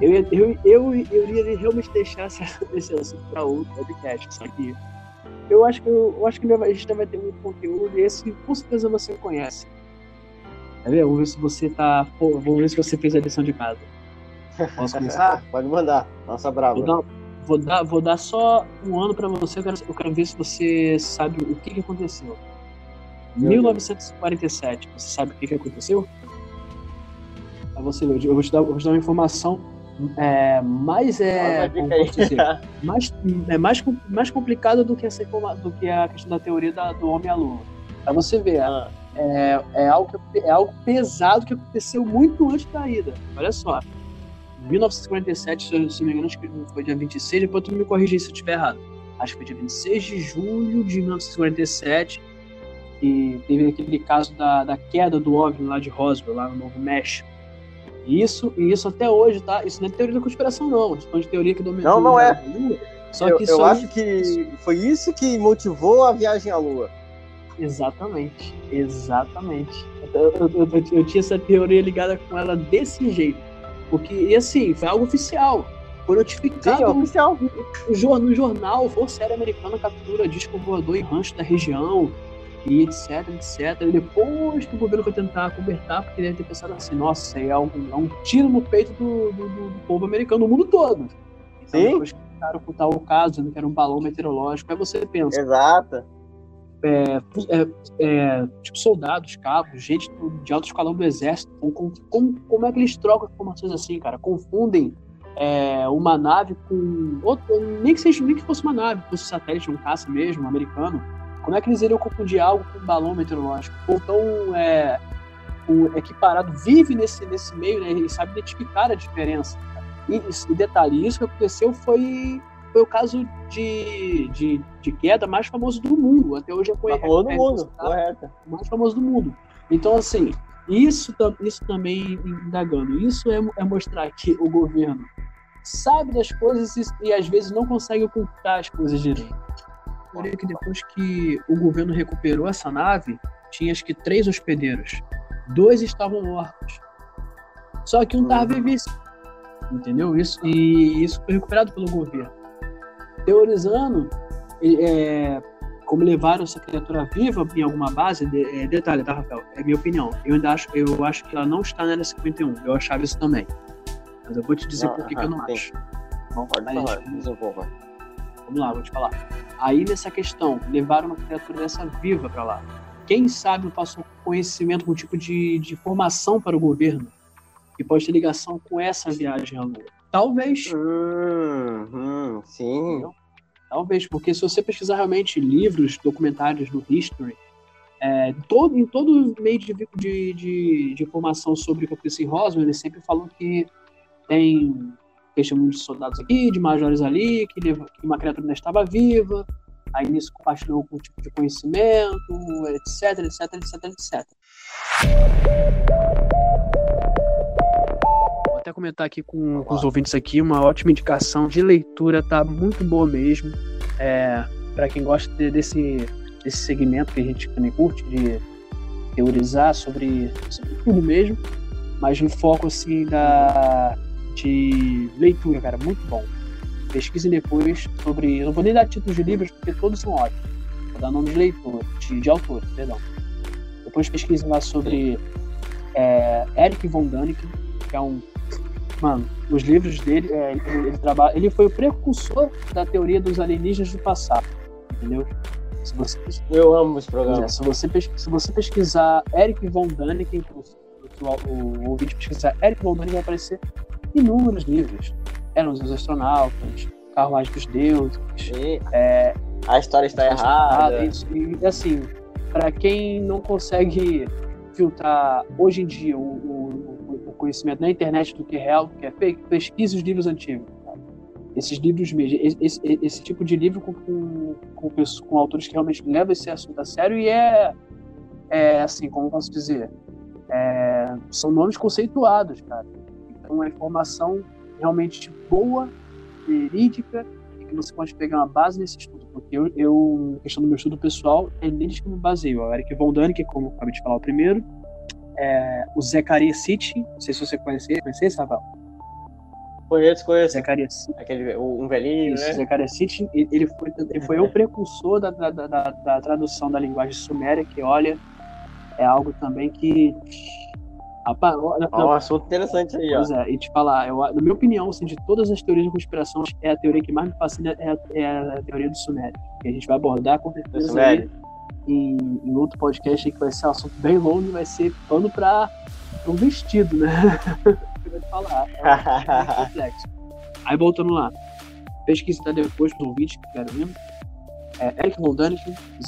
Eu, eu, eu, eu iria realmente deixar esse assunto para outro podcast, só que eu acho que, eu, acho que a gente vai ter muito conteúdo e esse com certeza você conhece. Quer ver? Vamos ver se você tá. Vamos ver se você fez a lição de casa. Posso começar?
Pode mandar. Nossa brava.
Vou dar, vou dar, vou dar só um ano pra você, eu quero, eu quero ver se você sabe o que, que aconteceu.
Meu
1947, você sabe o que, que aconteceu? Pra você ver, eu vou te dar, vou te dar uma informação é, mais é, como posso dizer, mais, é mais, mais complicado do que, essa, do que a questão da teoria da- do homem à lua. Pra você ver,
Ah,
é, é, algo é algo pesado que aconteceu muito antes da ida. Olha só. Em 1947, se eu se não me engano, acho que foi dia 26, depois tu me corrigir se eu estiver errado. Acho que foi dia 26 de julho de 1947, que teve aquele caso da, da queda do OVNI lá de Roswell, lá no Novo México. E isso, e isso até hoje, tá? Isso não é teoria da conspiração, não. Isso é de teoria que dominou
Não, não é.
Lua. Só
eu
que
eu acho que foi isso que motivou a viagem à Lua.
Exatamente, exatamente. Eu- eu- eu- eu tinha essa teoria ligada com ela desse jeito. Porque, e assim, foi algo oficial. Foi
Sim,
notificado
é oficial.
no, no jornal, Força Aérea Americana captura disco voador em rancho da região, e etc, etc. E depois que o governo foi tentar cobertar, porque deve ter pensado assim, nossa, isso aí é um, é um tiro no peito do, do- do- do povo americano, do mundo todo. Então,
Sim.
depois que tentaram ocultar o caso, dizendo que era um balão meteorológico, aí você pensa,
Exato.
É, é, tipo soldados, cabos, gente de alto escalão do exército. Com- com- como, como é que eles trocam informações assim, cara? Confundem é, uma nave com outro, nem que seja nem que fosse uma nave, fosse um satélite, um caça mesmo, um americano. Como é que eles iriam confundir algo com um balão meteorológico? Ou tão é, o equiparado vive nesse, nesse meio né, e sabe identificar a diferença. E, e detalhe, isso que aconteceu foi foi o caso de, de, de queda mais famoso do mundo. Até hoje é
Tá
conhecido.
do mundo, correto.
o mais famoso do mundo. Então, assim, isso, isso também indagando, isso é, é mostrar que o governo sabe das coisas e, e às vezes não consegue ocultar as coisas direito. Porém, que depois que o governo recuperou essa nave, tinha acho que três hospedeiros. Dois estavam mortos. Só que um estava
Uhum.
vivíssimo. Entendeu? Isso, e isso foi recuperado pelo governo. Teorizando é, como levaram essa criatura viva em alguma base, de- é, detalhe, tá, Rafael? É minha opinião. Eu ainda acho, eu acho que ela não está na área 51. Eu achava isso também. Mas eu vou te dizer
Não,
por que que eu não
sim.
acho.
Pode
Aí,
falar, desenvolva.
Vamos lá, vou te falar. Aí nessa questão, levaram uma criatura dessa viva para lá. Quem sabe passou conhecimento, algum tipo de, de informação para o governo que pode ter ligação com essa viagem à Lua. Talvez,
Hum, hum, sim.
talvez, porque se você pesquisar realmente livros, documentários do History, é, todo, em todo meio de, de, de, de informação sobre o que aconteceu em Roswell, eles sempre falam que tem testemunhos de soldados aqui, de majores ali, que, que uma criatura ainda estava viva, aí nisso compartilhou algum tipo de conhecimento, etc, etc, etc, etc. Até comentar aqui com, com os ouvintes aqui, uma ótima indicação de leitura, tá muito boa mesmo. É, para quem gosta de- desse, desse segmento que a gente também curte, de teorizar sobre, sobre tudo mesmo, mas no foco assim da de leitura, cara, muito bom. Pesquisem depois sobre. Eu não vou nem dar títulos de livros, porque todos são ótimos. Vou dar nome de leitor, de, de autor, perdão. Depois pesquisem lá sobre é, Eric von Däniken, que é um. Mano, os livros dele, é, ele, ele, trabalha, ele foi o precursor da teoria dos alienígenas do passado, entendeu? Se você,
Eu amo esse programa.
é, se, você se você pesquisar Eric Von Däniken, o, o, o ouvinte pesquisar Eric Von Däniken, vai aparecer inúmeros livros. Eram os astronautas, Carruagem dos Deuses,
E
é,
a história está errada.
Isso. E assim, para quem não consegue filtrar hoje em dia o- o conhecimento na internet do que é real, do que é fake, pesquise os livros antigos. cara. Esses livros mesmo, esse, esse- tipo de livro com, com, com, com autores que realmente levam esse assunto a sério e é, é assim, como posso dizer, é, são nomes conceituados, cara. Então é informação realmente boa, verídica, e que você pode pegar uma base nesse estudo. Porque eu, eu questão do meu estudo pessoal, é neles que me baseio. O Eric Von Däniken, como eu acabei de falar o primeiro, é, o Zecaria City, não sei se você conhecia, conhecia Rafael?
Conheço, conheço.
Zecaria City.
Aquele, um velhinho,
Isso,
né?
Zecaria City, ele foi, ele foi o precursor da, da, da, da- tradução da linguagem suméria, que, olha, é algo também que... Rapaz,
Ó, um assunto interessante aí, ó.
Pois é, e te falar, eu, na minha opinião, assim, de todas as teorias de conspiração, é a teoria que mais me fascina é a, é a teoria do Sumério. Que a gente vai abordar com certeza
Sumério.
Em, em outro podcast aí que vai ser um assunto bem longo e vai ser pano para um vestido, né? de falar. É muito complexo. Aí voltando lá. Pesquisa até depois para ouvintes que quero mesmo. É, Eric Von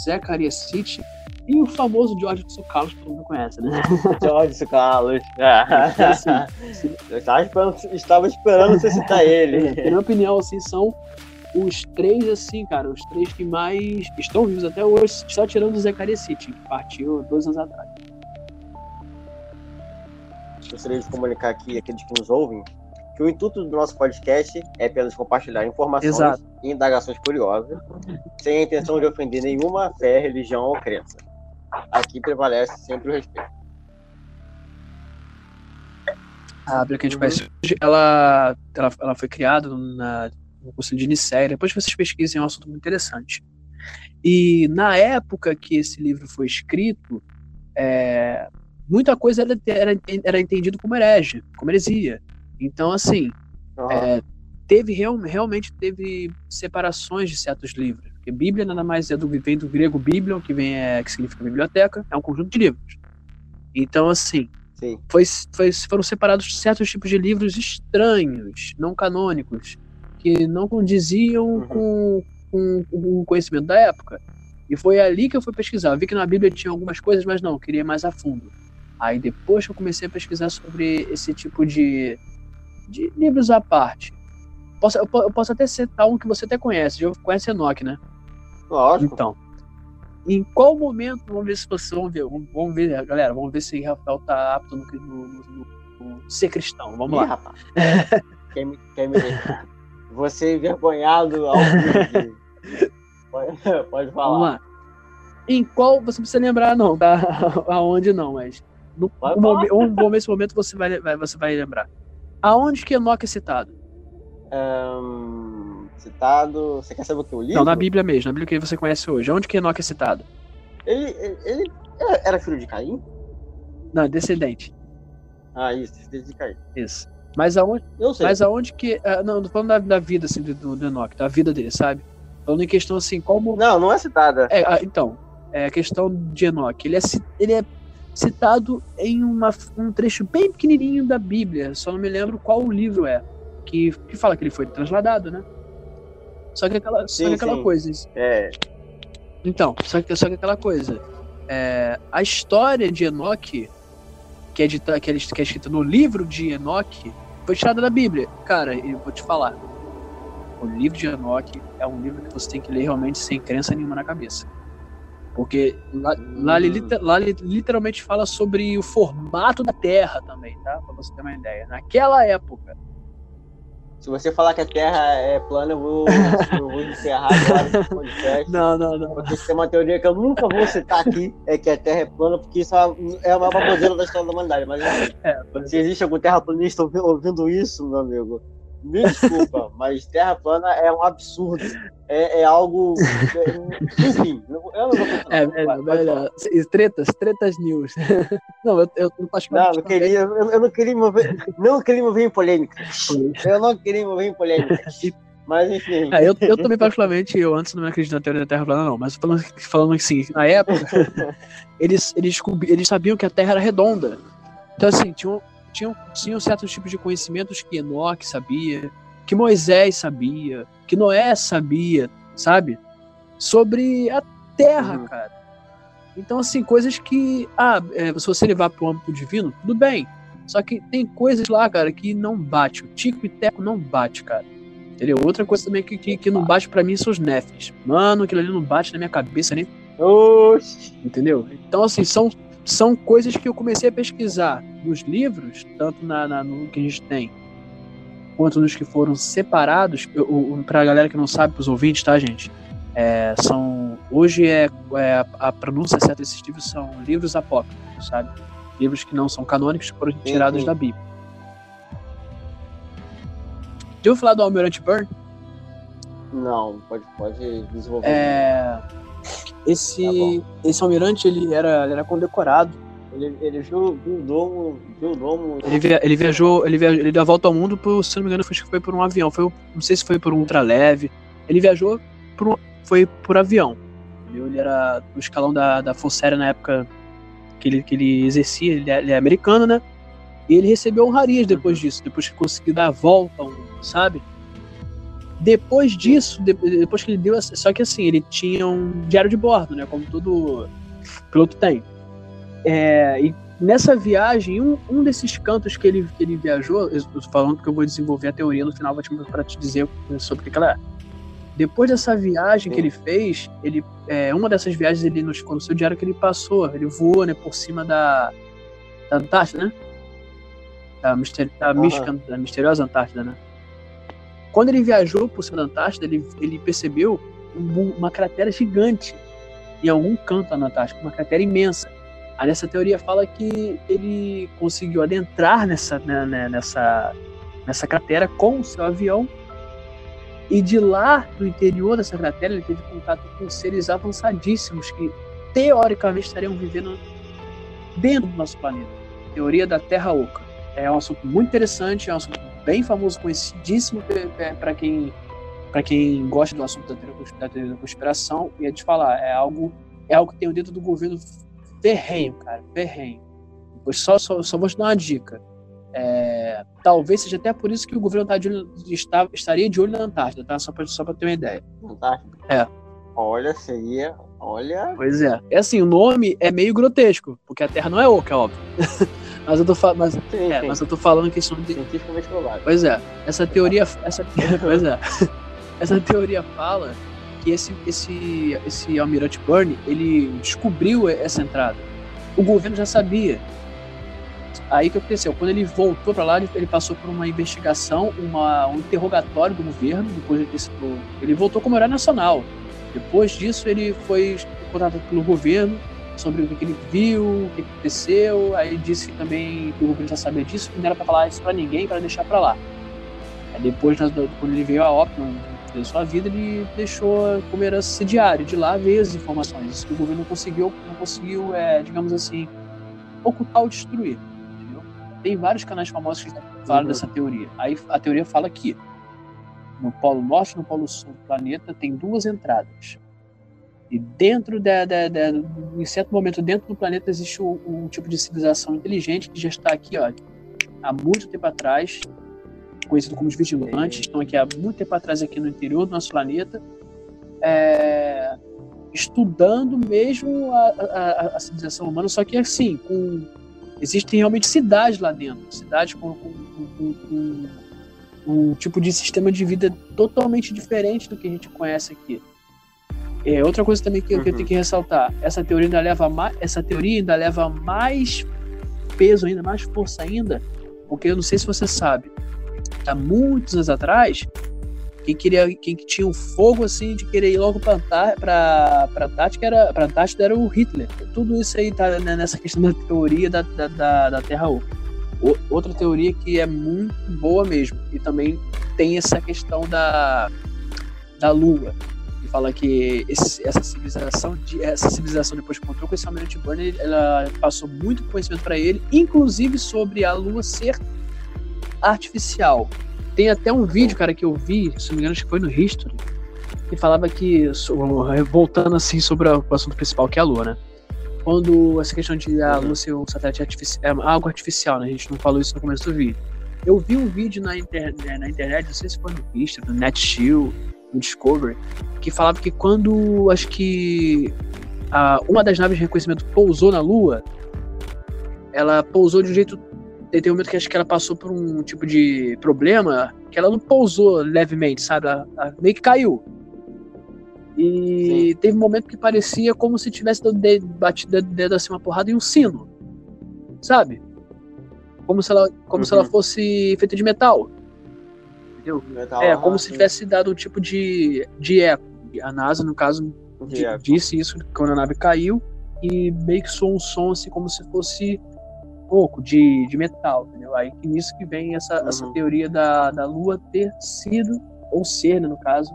Zacharias City e o famoso George Tsoukalos, que todo mundo conhece, né?
George Tsoukalos.
assim,
Eu estava esperando, estava esperando você citar ele.
na minha opinião, assim, são os três, assim, cara, os três que mais estão vivos até hoje, só tirando o Zacharias City, que partiu dois anos atrás.
Gostaria de comunicar aqui aqueles que nos ouvem que o intuito do nosso podcast é apenas compartilhar informações
Exato.
e indagações curiosas, sem a intenção de ofender nenhuma fé, religião ou crença. Aqui prevalece sempre o respeito.
A Bíblia que a gente conhece hoje, ela, ela, ela foi criada na, no curso de Nicéia. Depois vocês pesquisem, é um assunto muito interessante. E na época que esse livro foi escrito, é, muita coisa era, era, era entendido como herege, como heresia. Então, assim,
Aham.
é, teve real, realmente teve separações de certos livros. Porque Bíblia nada mais é do vem do grego biblion, que vem é, que significa biblioteca, é um conjunto de livros. Então, assim,
Sim.
foi, foi- foram separados certos tipos de livros estranhos, não canônicos, que não condiziam
Uhum.
com, com, com o conhecimento da época. E foi ali que eu fui pesquisar. Eu vi que na Bíblia tinha algumas coisas, mas não, eu queria ir mais a fundo. Aí depois que eu comecei a pesquisar sobre esse tipo de, de livros à parte. Posso, eu, po- eu posso até citar um que você até conhece, já conhece Enoch, né?
Lógico.
Então, em qual momento, vamos ver se vocês vão ver, vamos, ver, galera, vamos ver se Rafael tá apto no, no- no- no ser cristão. Vamos
Ih,
lá.
rapaz. quer me, quer me deixar? Você envergonhado ao vivo. Pode, pode falar.
Vamos lá. Em qual, você não precisa lembrar não, tá? Aonde não, mas no, um, um bom nesse momento você vai, vai- você vai lembrar. Aonde que Enoque é citado?
Ahn, citado. Você quer saber o que eu li?
Não, na Bíblia mesmo, na Bíblia que você conhece hoje. Aonde que Enoque é citado?
Ele, ele, ele era- filho de Caim?
Não, é descendente.
Ah, isso, filho de Caim.
Isso. Mas aonde,
Eu sei.
mas aonde que. ah, não, tô falando da, da vida assim, do, do Enoque, da vida dele, sabe? Falando em questão assim, qual mo-
Não, não é citada.
É, ah, então, é a questão de Enoque. Ele é, ele é citado em uma, um trecho bem pequenininho da Bíblia, só não me lembro qual o livro é, que, que fala que ele foi transladado, né? Só que aquela, só
Sim,
que aquela
sim.
coisa.
É.
Então, só que, só que aquela coisa. é, a história de Enoque, que é, dita, que, é, que é escrita no livro de Enoque, foi tirada da Bíblia. Cara, eu vou te falar. O livro de Enoque é um livro que você tem que ler realmente sem crença nenhuma na cabeça. Porque lá, lá, ele, liter- lá ele literalmente fala sobre o formato da Terra também, tá? Pra você ter uma ideia. Naquela época.
Se você falar que a Terra é plana, eu vou, eu vou encerrar agora esse podcast.
Não, não, não.
Porque isso é uma teoria que eu nunca vou citar aqui, é que a Terra é plana, porque isso é uma baboseira da história da humanidade. Mas
É,
se existe algum terraplanista ouvi- ouvindo isso, meu amigo, me desculpa, mas Terra plana é um absurdo. É, é algo. é- enfim, eu não vou continuar.
É,
Vai,
é,
pode
melhor.
falar.
Tretas, tretas news. não, eu, eu, eu
Não, não queria, eu, eu não queria me mover, não queria me mover em polêmica. Eu não queria me mover em polêmica. Mas enfim.
É, eu, eu também, particularmente, eu antes não me acredito na teoria da Terra plana, não. Mas falando, falando assim, na época, eles, eles, eles sabiam que a Terra era redonda. Então, assim, tinham, tinham, tinham certos tipos de conhecimentos que Enoque sabia, que Moisés sabia, que Noé sabia, sabe? Sobre a Terra,
Uhum.
cara. Então, assim, coisas que. Ah, é, se você levar para o âmbito divino, tudo bem. Só que tem coisas lá, cara, que não bate. O Tico e Teco não bate, cara. Entendeu? Outra coisa também que, que, que não bate pra mim são os Nefs. Mano, aquilo ali não bate na minha cabeça nem.
Oxi.
Entendeu? Então, assim, são, são coisas que eu comecei a pesquisar nos livros, tanto na, na- no que a gente tem, quanto nos que foram separados. Eu, pra galera que não sabe, pros ouvintes, tá, gente? É, são. Hoje é, é a, a pronúncia certa desses livros são livros apócrifos, sabe? Livros que não são canônicos que foram tirados
sim.
da Bíblia. Já ouviu falar do Almirante Burn?
Não, pode, pode desenvolver.
É, esse, esse almirante ele era, ele era condecorado.
Ele, ele viu, viu o domo. Viu o domo.
Ele, via- ele viajou, ele, viajou, ele deu a volta ao mundo por, se não me engano, foi, acho que foi por um avião. Foi, não sei se foi por um ultraleve. Ele viajou por um, foi por avião. entendeu? Ele era do escalão da, da Força Aérea na época que ele, que ele exercia. Ele é, ele é americano, né? E ele recebeu honrarias depois disso, depois que conseguiu dar a volta ao mundo, sabe? Depois disso, de- depois que ele deu. Só que assim, ele tinha um diário de bordo, né? Como todo piloto tem. É, e nessa viagem, um, um desses cantos que ele, que ele viajou, eu tô falando que eu vou desenvolver a teoria no final, vou te, pra te dizer sobre o que que ela é. Depois dessa viagem que
Sim.
ele fez, ele, é, uma dessas viagens ele nos ficou no seu diário que ele passou, ele voou né, por cima da, da Antártida, né? Da, da, mística- da misteriosa Antártida, né? Quando ele viajou por da Antártida, ele, ele percebeu um- uma cratera gigante em algum canto na Antártica, uma cratera imensa. Aí essa teoria fala que ele conseguiu adentrar nessa, né, né, nessa, nessa cratera com o seu avião e de lá, do interior dessa cratera, ele teve contato com seres avançadíssimos que teoricamente estariam vivendo dentro do nosso planeta. Teoria da Terra Oca. É um assunto muito interessante, é um assunto bem famoso, conhecidíssimo para quem para quem gosta do assunto da teoria, da conspiração e é de falar, é algo é algo que tem dentro do governo ferrenho, cara, ferrenho. Depois só, só, só vou te dar uma dica. É, talvez seja até por isso que o governo tá de olho- está, estaria de olho na Antártida, tá? Só para só pra ter uma ideia.
Antártida.
É.
Olha, seria. Olha.
Pois é. É assim, o nome é meio grotesco, porque a Terra não é oca, é óbvio. mas, eu tô fa- mas,
Sim,
é, mas eu tô falando questão de.
Cientificamente provável.
Pois é, essa teoria. Essa, pois é. Essa teoria fala que esse, esse, esse Almirante Byrne, ele descobriu essa entrada. O governo já sabia. Aí o que aconteceu? Quando ele voltou para lá, ele, ele passou por uma investigação, uma, um interrogatório do governo, depois de ter sido- ele voltou como herói nacional. Depois disso, ele foi contratado pelo governo sobre o que ele viu, o que aconteceu. Aí disse que também que o governo já sabia disso, que não era para falar isso para ninguém, para deixar para lá. Aí depois, quando ele veio a óbito da sua vida, ele deixou como herança esse diário. De lá veio as informações. Isso que o governo não conseguiu, não conseguiu, é, digamos assim, ocultar ou destruir. entendeu? Tem vários canais famosos que falam
Uhum.
dessa teoria. Aí a teoria fala que no Polo Norte e no Polo Sul do planeta tem duas entradas. E dentro da, da, da- em certo momento dentro do planeta existe um, um tipo de civilização inteligente que já está aqui, ó, há muito tempo atrás, conhecido como os vigilantes, estão aqui há muito tempo atrás aqui no interior do nosso planeta, é, estudando mesmo a, a- a- civilização humana, só que assim, com, existem realmente cidades lá dentro, cidades com- com- com- com um tipo de sistema de vida totalmente diferente do que a gente conhece aqui. É, outra coisa também que, eu- que eu
Uhum.
tenho que ressaltar, essa teoria ainda leva mais, essa teoria ainda leva mais peso ainda, mais força ainda, porque eu não sei se você sabe, há muitos anos atrás, quem queria, quem que tinha um fogo assim de querer ir logo para para Antártica era para Antártida era o Hitler. Tudo isso aí tá né, nessa questão da teoria da, da, da, da Terra Oca. O- Outra teoria que é muito boa mesmo e também tem essa questão da da Lua. Fala que esse- essa civilização de, essa civilização depois que encontrou com esse Almirante Burner, ela passou muito conhecimento para ele, inclusive sobre a Lua ser artificial. Tem até um vídeo, cara, que eu vi, se não me engano, acho que foi no History, que falava que, voltando assim sobre o assunto principal, que é a Lua, né? Quando essa questão de a Lua ser um satélite artificial, é algo artificial, né? A gente não falou isso no começo do vídeo. Eu vi um vídeo na, inter- né, na internet, não sei se foi no History, no Netshield, no Discovery, que falava que quando, acho que a- uma das naves de reconhecimento pousou na Lua, ela pousou de um jeito tem um momento que acho que ela passou por um tipo de problema que ela não pousou levemente, sabe? Ela, ela meio que caiu. E teve um momento que parecia como se tivesse dado de- batido dedo assim uma porrada em um sino. Sabe? Como se ela, como se ela
Uhum.
fosse feita de metal. Entendeu? É, como se
sim.
tivesse dado um tipo de, de eco. A NASA, no caso,
De
disse isso quando a nave caiu e meio que soou um som assim como se fosse pouco de, de metal, entendeu? Aí que nisso que vem essa,
Uhum.
essa teoria da, da Lua ter sido, ou ser, né, no caso,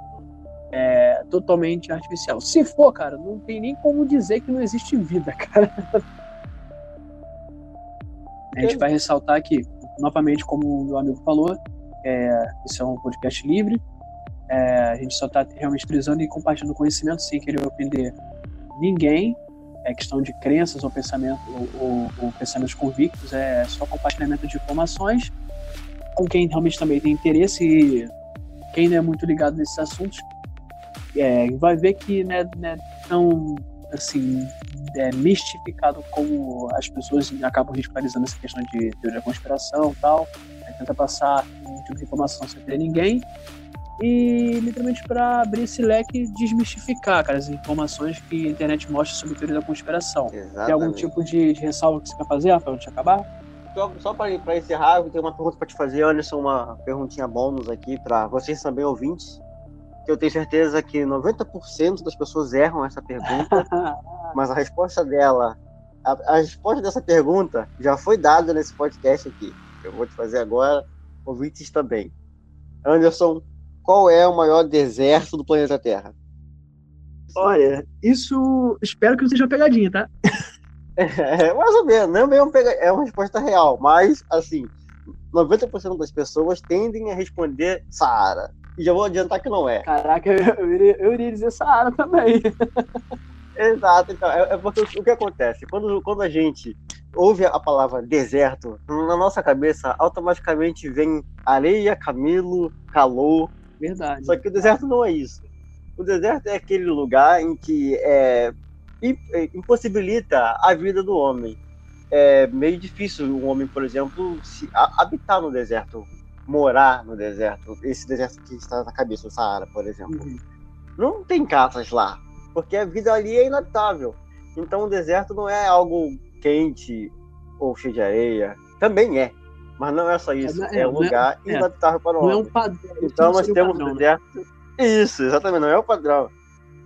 é, totalmente artificial. Se for, cara, não tem nem como dizer que não existe vida, cara. A gente vai ressaltar aqui, novamente, como o meu amigo falou, é, isso é um podcast livre, é, a gente só está realmente utilizando e compartilhando conhecimento sem querer ofender ninguém. é questão de crenças ou pensamento ou, ou, ou pensamentos convictos, é só compartilhamento de informações com quem realmente também tem interesse e quem não é muito ligado nesses assuntos é, vai ver que não é, não é tão assim é, mistificado como as pessoas acabam ridicularizando essa questão de teoria da conspiração e tal. tenta passar tipo de informação sem ter ninguém e literalmente para abrir esse leque desmistificar cara, as informações que a internet mostra sobre teoria da conspiração.
Exatamente.
Tem algum tipo de, de ressalva que você quer fazer, Rafael, antes de acabar?
Só, só para encerrar, eu tenho uma pergunta para te fazer, Anderson, uma perguntinha bônus aqui para vocês também ouvintes. Que eu tenho certeza que 90% das pessoas erram essa pergunta, mas a resposta dela, a, a resposta dessa pergunta já foi dada nesse podcast aqui. Eu vou te fazer agora, ouvintes também. Anderson, qual é o maior deserto do planeta Terra?
Olha, isso espero que não seja uma pegadinha, tá?
É, mais ou menos, não é, pega... é uma resposta real, mas assim, 90% das pessoas tendem a responder Saara. E já vou adiantar que não é.
Caraca, eu, iria, eu iria dizer Saara também.
Exato, então, é, é, porque o, o que acontece? Quando, quando a gente ouve a palavra deserto, na nossa cabeça automaticamente vem areia, camelo, calor,
Verdade.
Só que o deserto não é isso. O deserto é aquele lugar em que é, é, impossibilita a vida do homem. É meio difícil um homem, por exemplo, se habitar no deserto, morar no deserto. Esse deserto que está na cabeça, o Saara, por exemplo. Uhum. Não tem casas lá, porque a vida ali é inabitável. Então o deserto não é algo quente ou cheio de areia. Também é, mas não é só isso, é, é um é- lugar é, inadaptável para o homem.
Não é um padrão.
Então nós temos padrão, né? Isso, exatamente, não é o padrão.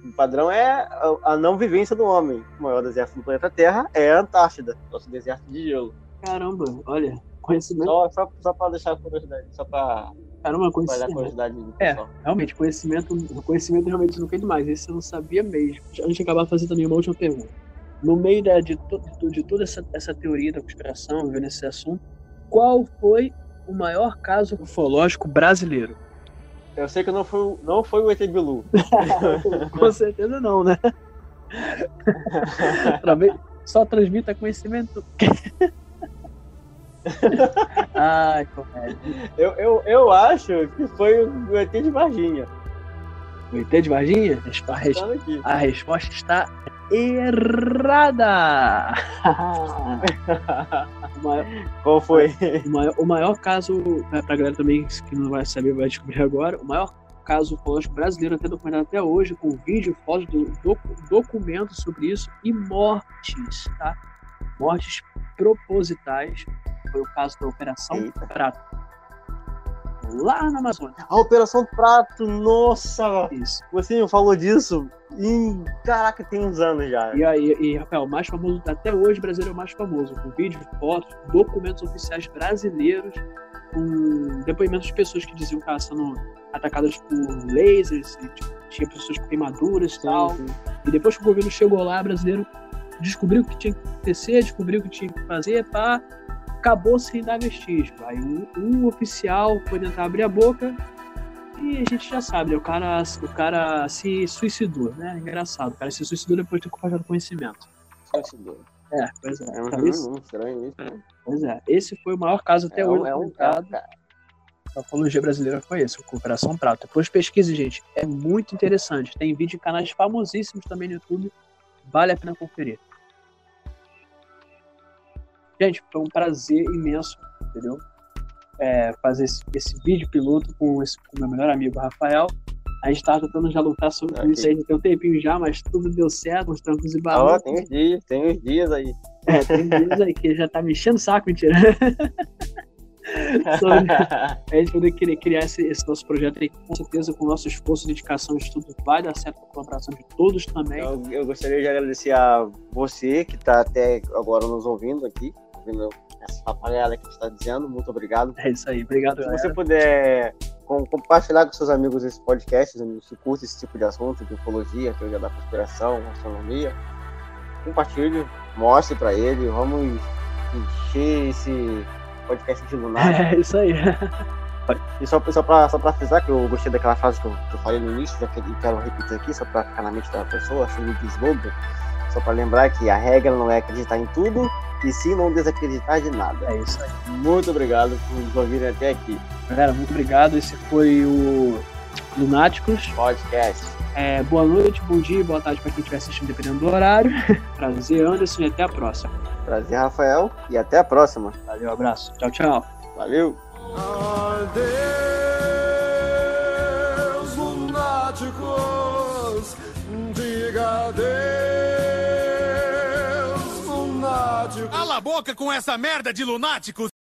O padrão é a não vivência do homem. O maior deserto do planeta Terra é a Antártida, nosso deserto de gelo.
Caramba, olha, conhecimento.
Só, só, só para deixar a curiosidade, só para.
Caramba, conhecimento. curiosidade é, realmente, conhecimento, conhecimento realmente nunca é demais. Isso eu não sabia mesmo. Antes de acabar fazendo também uma última pergunta. No meio da, de, de, de toda essa, essa teoria da conspiração, vendo esse assunto, qual foi o maior caso ufológico brasileiro?
Eu sei que não foi, não foi o ET Bilu.
Com certeza não, né? Só transmita conhecimento. Ai, comédia.
Eu, eu, eu acho que foi o ET de Varginha.
O ET de Varginha? A, a resposta está errada!
maior, Qual foi?
O maior, o maior caso, pra galera também que não vai saber, vai descobrir agora, o maior caso ufológico brasileiro até documentado até hoje, com vídeo, fotos, do, documentos sobre isso e mortes, tá? Mortes propositais. Foi o caso da Operação Eita. Prato lá na Amazônia.
A Operação Prato, nossa! Isso. Você me falou disso em. Caraca, tem uns anos já.
E aí, e, Rafael, o mais famoso, até hoje, o brasileiro é o mais famoso, com vídeos, fotos, documentos oficiais brasileiros, com depoimentos de pessoas que diziam que estavam sendo atacadas por lasers, e, tipo, tinha pessoas com queimaduras e tal. Sim. E depois que o governo chegou lá, brasileiro descobriu o que tinha que acontecer, descobriu o que tinha que fazer, pá acabou sem dar vestígio. Aí um, um, oficial foi tentar abrir a boca e a gente já sabe, né? o, cara, o cara se suicidou, né? Engraçado, o cara se suicidou depois de ter compartilhado conhecimento.
Suicidou.
É, pois é.
É um, então, estranho isso, né?
Pois é, esse foi o maior caso até
é
hoje.
É um caso,
A ufologia brasileira foi esse, o Operação Prato. Depois pesquise, gente. É muito interessante. Tem vídeo em canais famosíssimos também no YouTube. Vale a pena conferir. Gente, foi um prazer imenso, entendeu? É, fazer esse, esse, vídeo piloto com, esse, com meu melhor amigo Rafael. A gente tava tentando já lutar sobre okay. isso aí, tem um tempinho já, mas tudo deu certo, os trancos e barulhos.
Oh, tem uns dias, tem uns dias aí.
É, tem dias aí que já tá me enchendo o saco, mentira. sobre a gente poder criar esse, esse, nosso projeto aí, com certeza, com o nosso esforço, dedicação, estudo, vai dar certo com a colaboração de todos também.
Eu, eu gostaria de agradecer a você que está até agora nos ouvindo aqui ouvindo essa papagaiada que está dizendo. Muito obrigado.
É isso aí, obrigado.
Se galera. você puder com, compartilhar com seus amigos esse podcast, amigos que curtem esse tipo de assunto, de ufologia, teoria da conspiração, astronomia, compartilhe, mostre para ele, vamos encher esse podcast de lunar.
É isso aí.
E só, só, pra, só pra frisar que eu gostei daquela frase que eu, que eu falei no início, já que eu quero repetir aqui, só pra ficar na mente da pessoa, assim, de slogan Só para lembrar que a regra não é acreditar em tudo e sim não desacreditar de nada.
É isso aí.
Muito obrigado por nos ouvirem até aqui.
Galera, muito obrigado. Esse foi o Lunáticos
Podcast.
É, boa noite, bom dia, boa tarde para quem estiver assistindo, dependendo do horário. Prazer, Anderson, e até a próxima.
Prazer, Rafael, e até a próxima.
Valeu, abraço. Tchau, tchau.
Valeu.
Adeus, lunáticos, diga adeus, lunáticos.
Cala a boca com essa merda de lunáticos!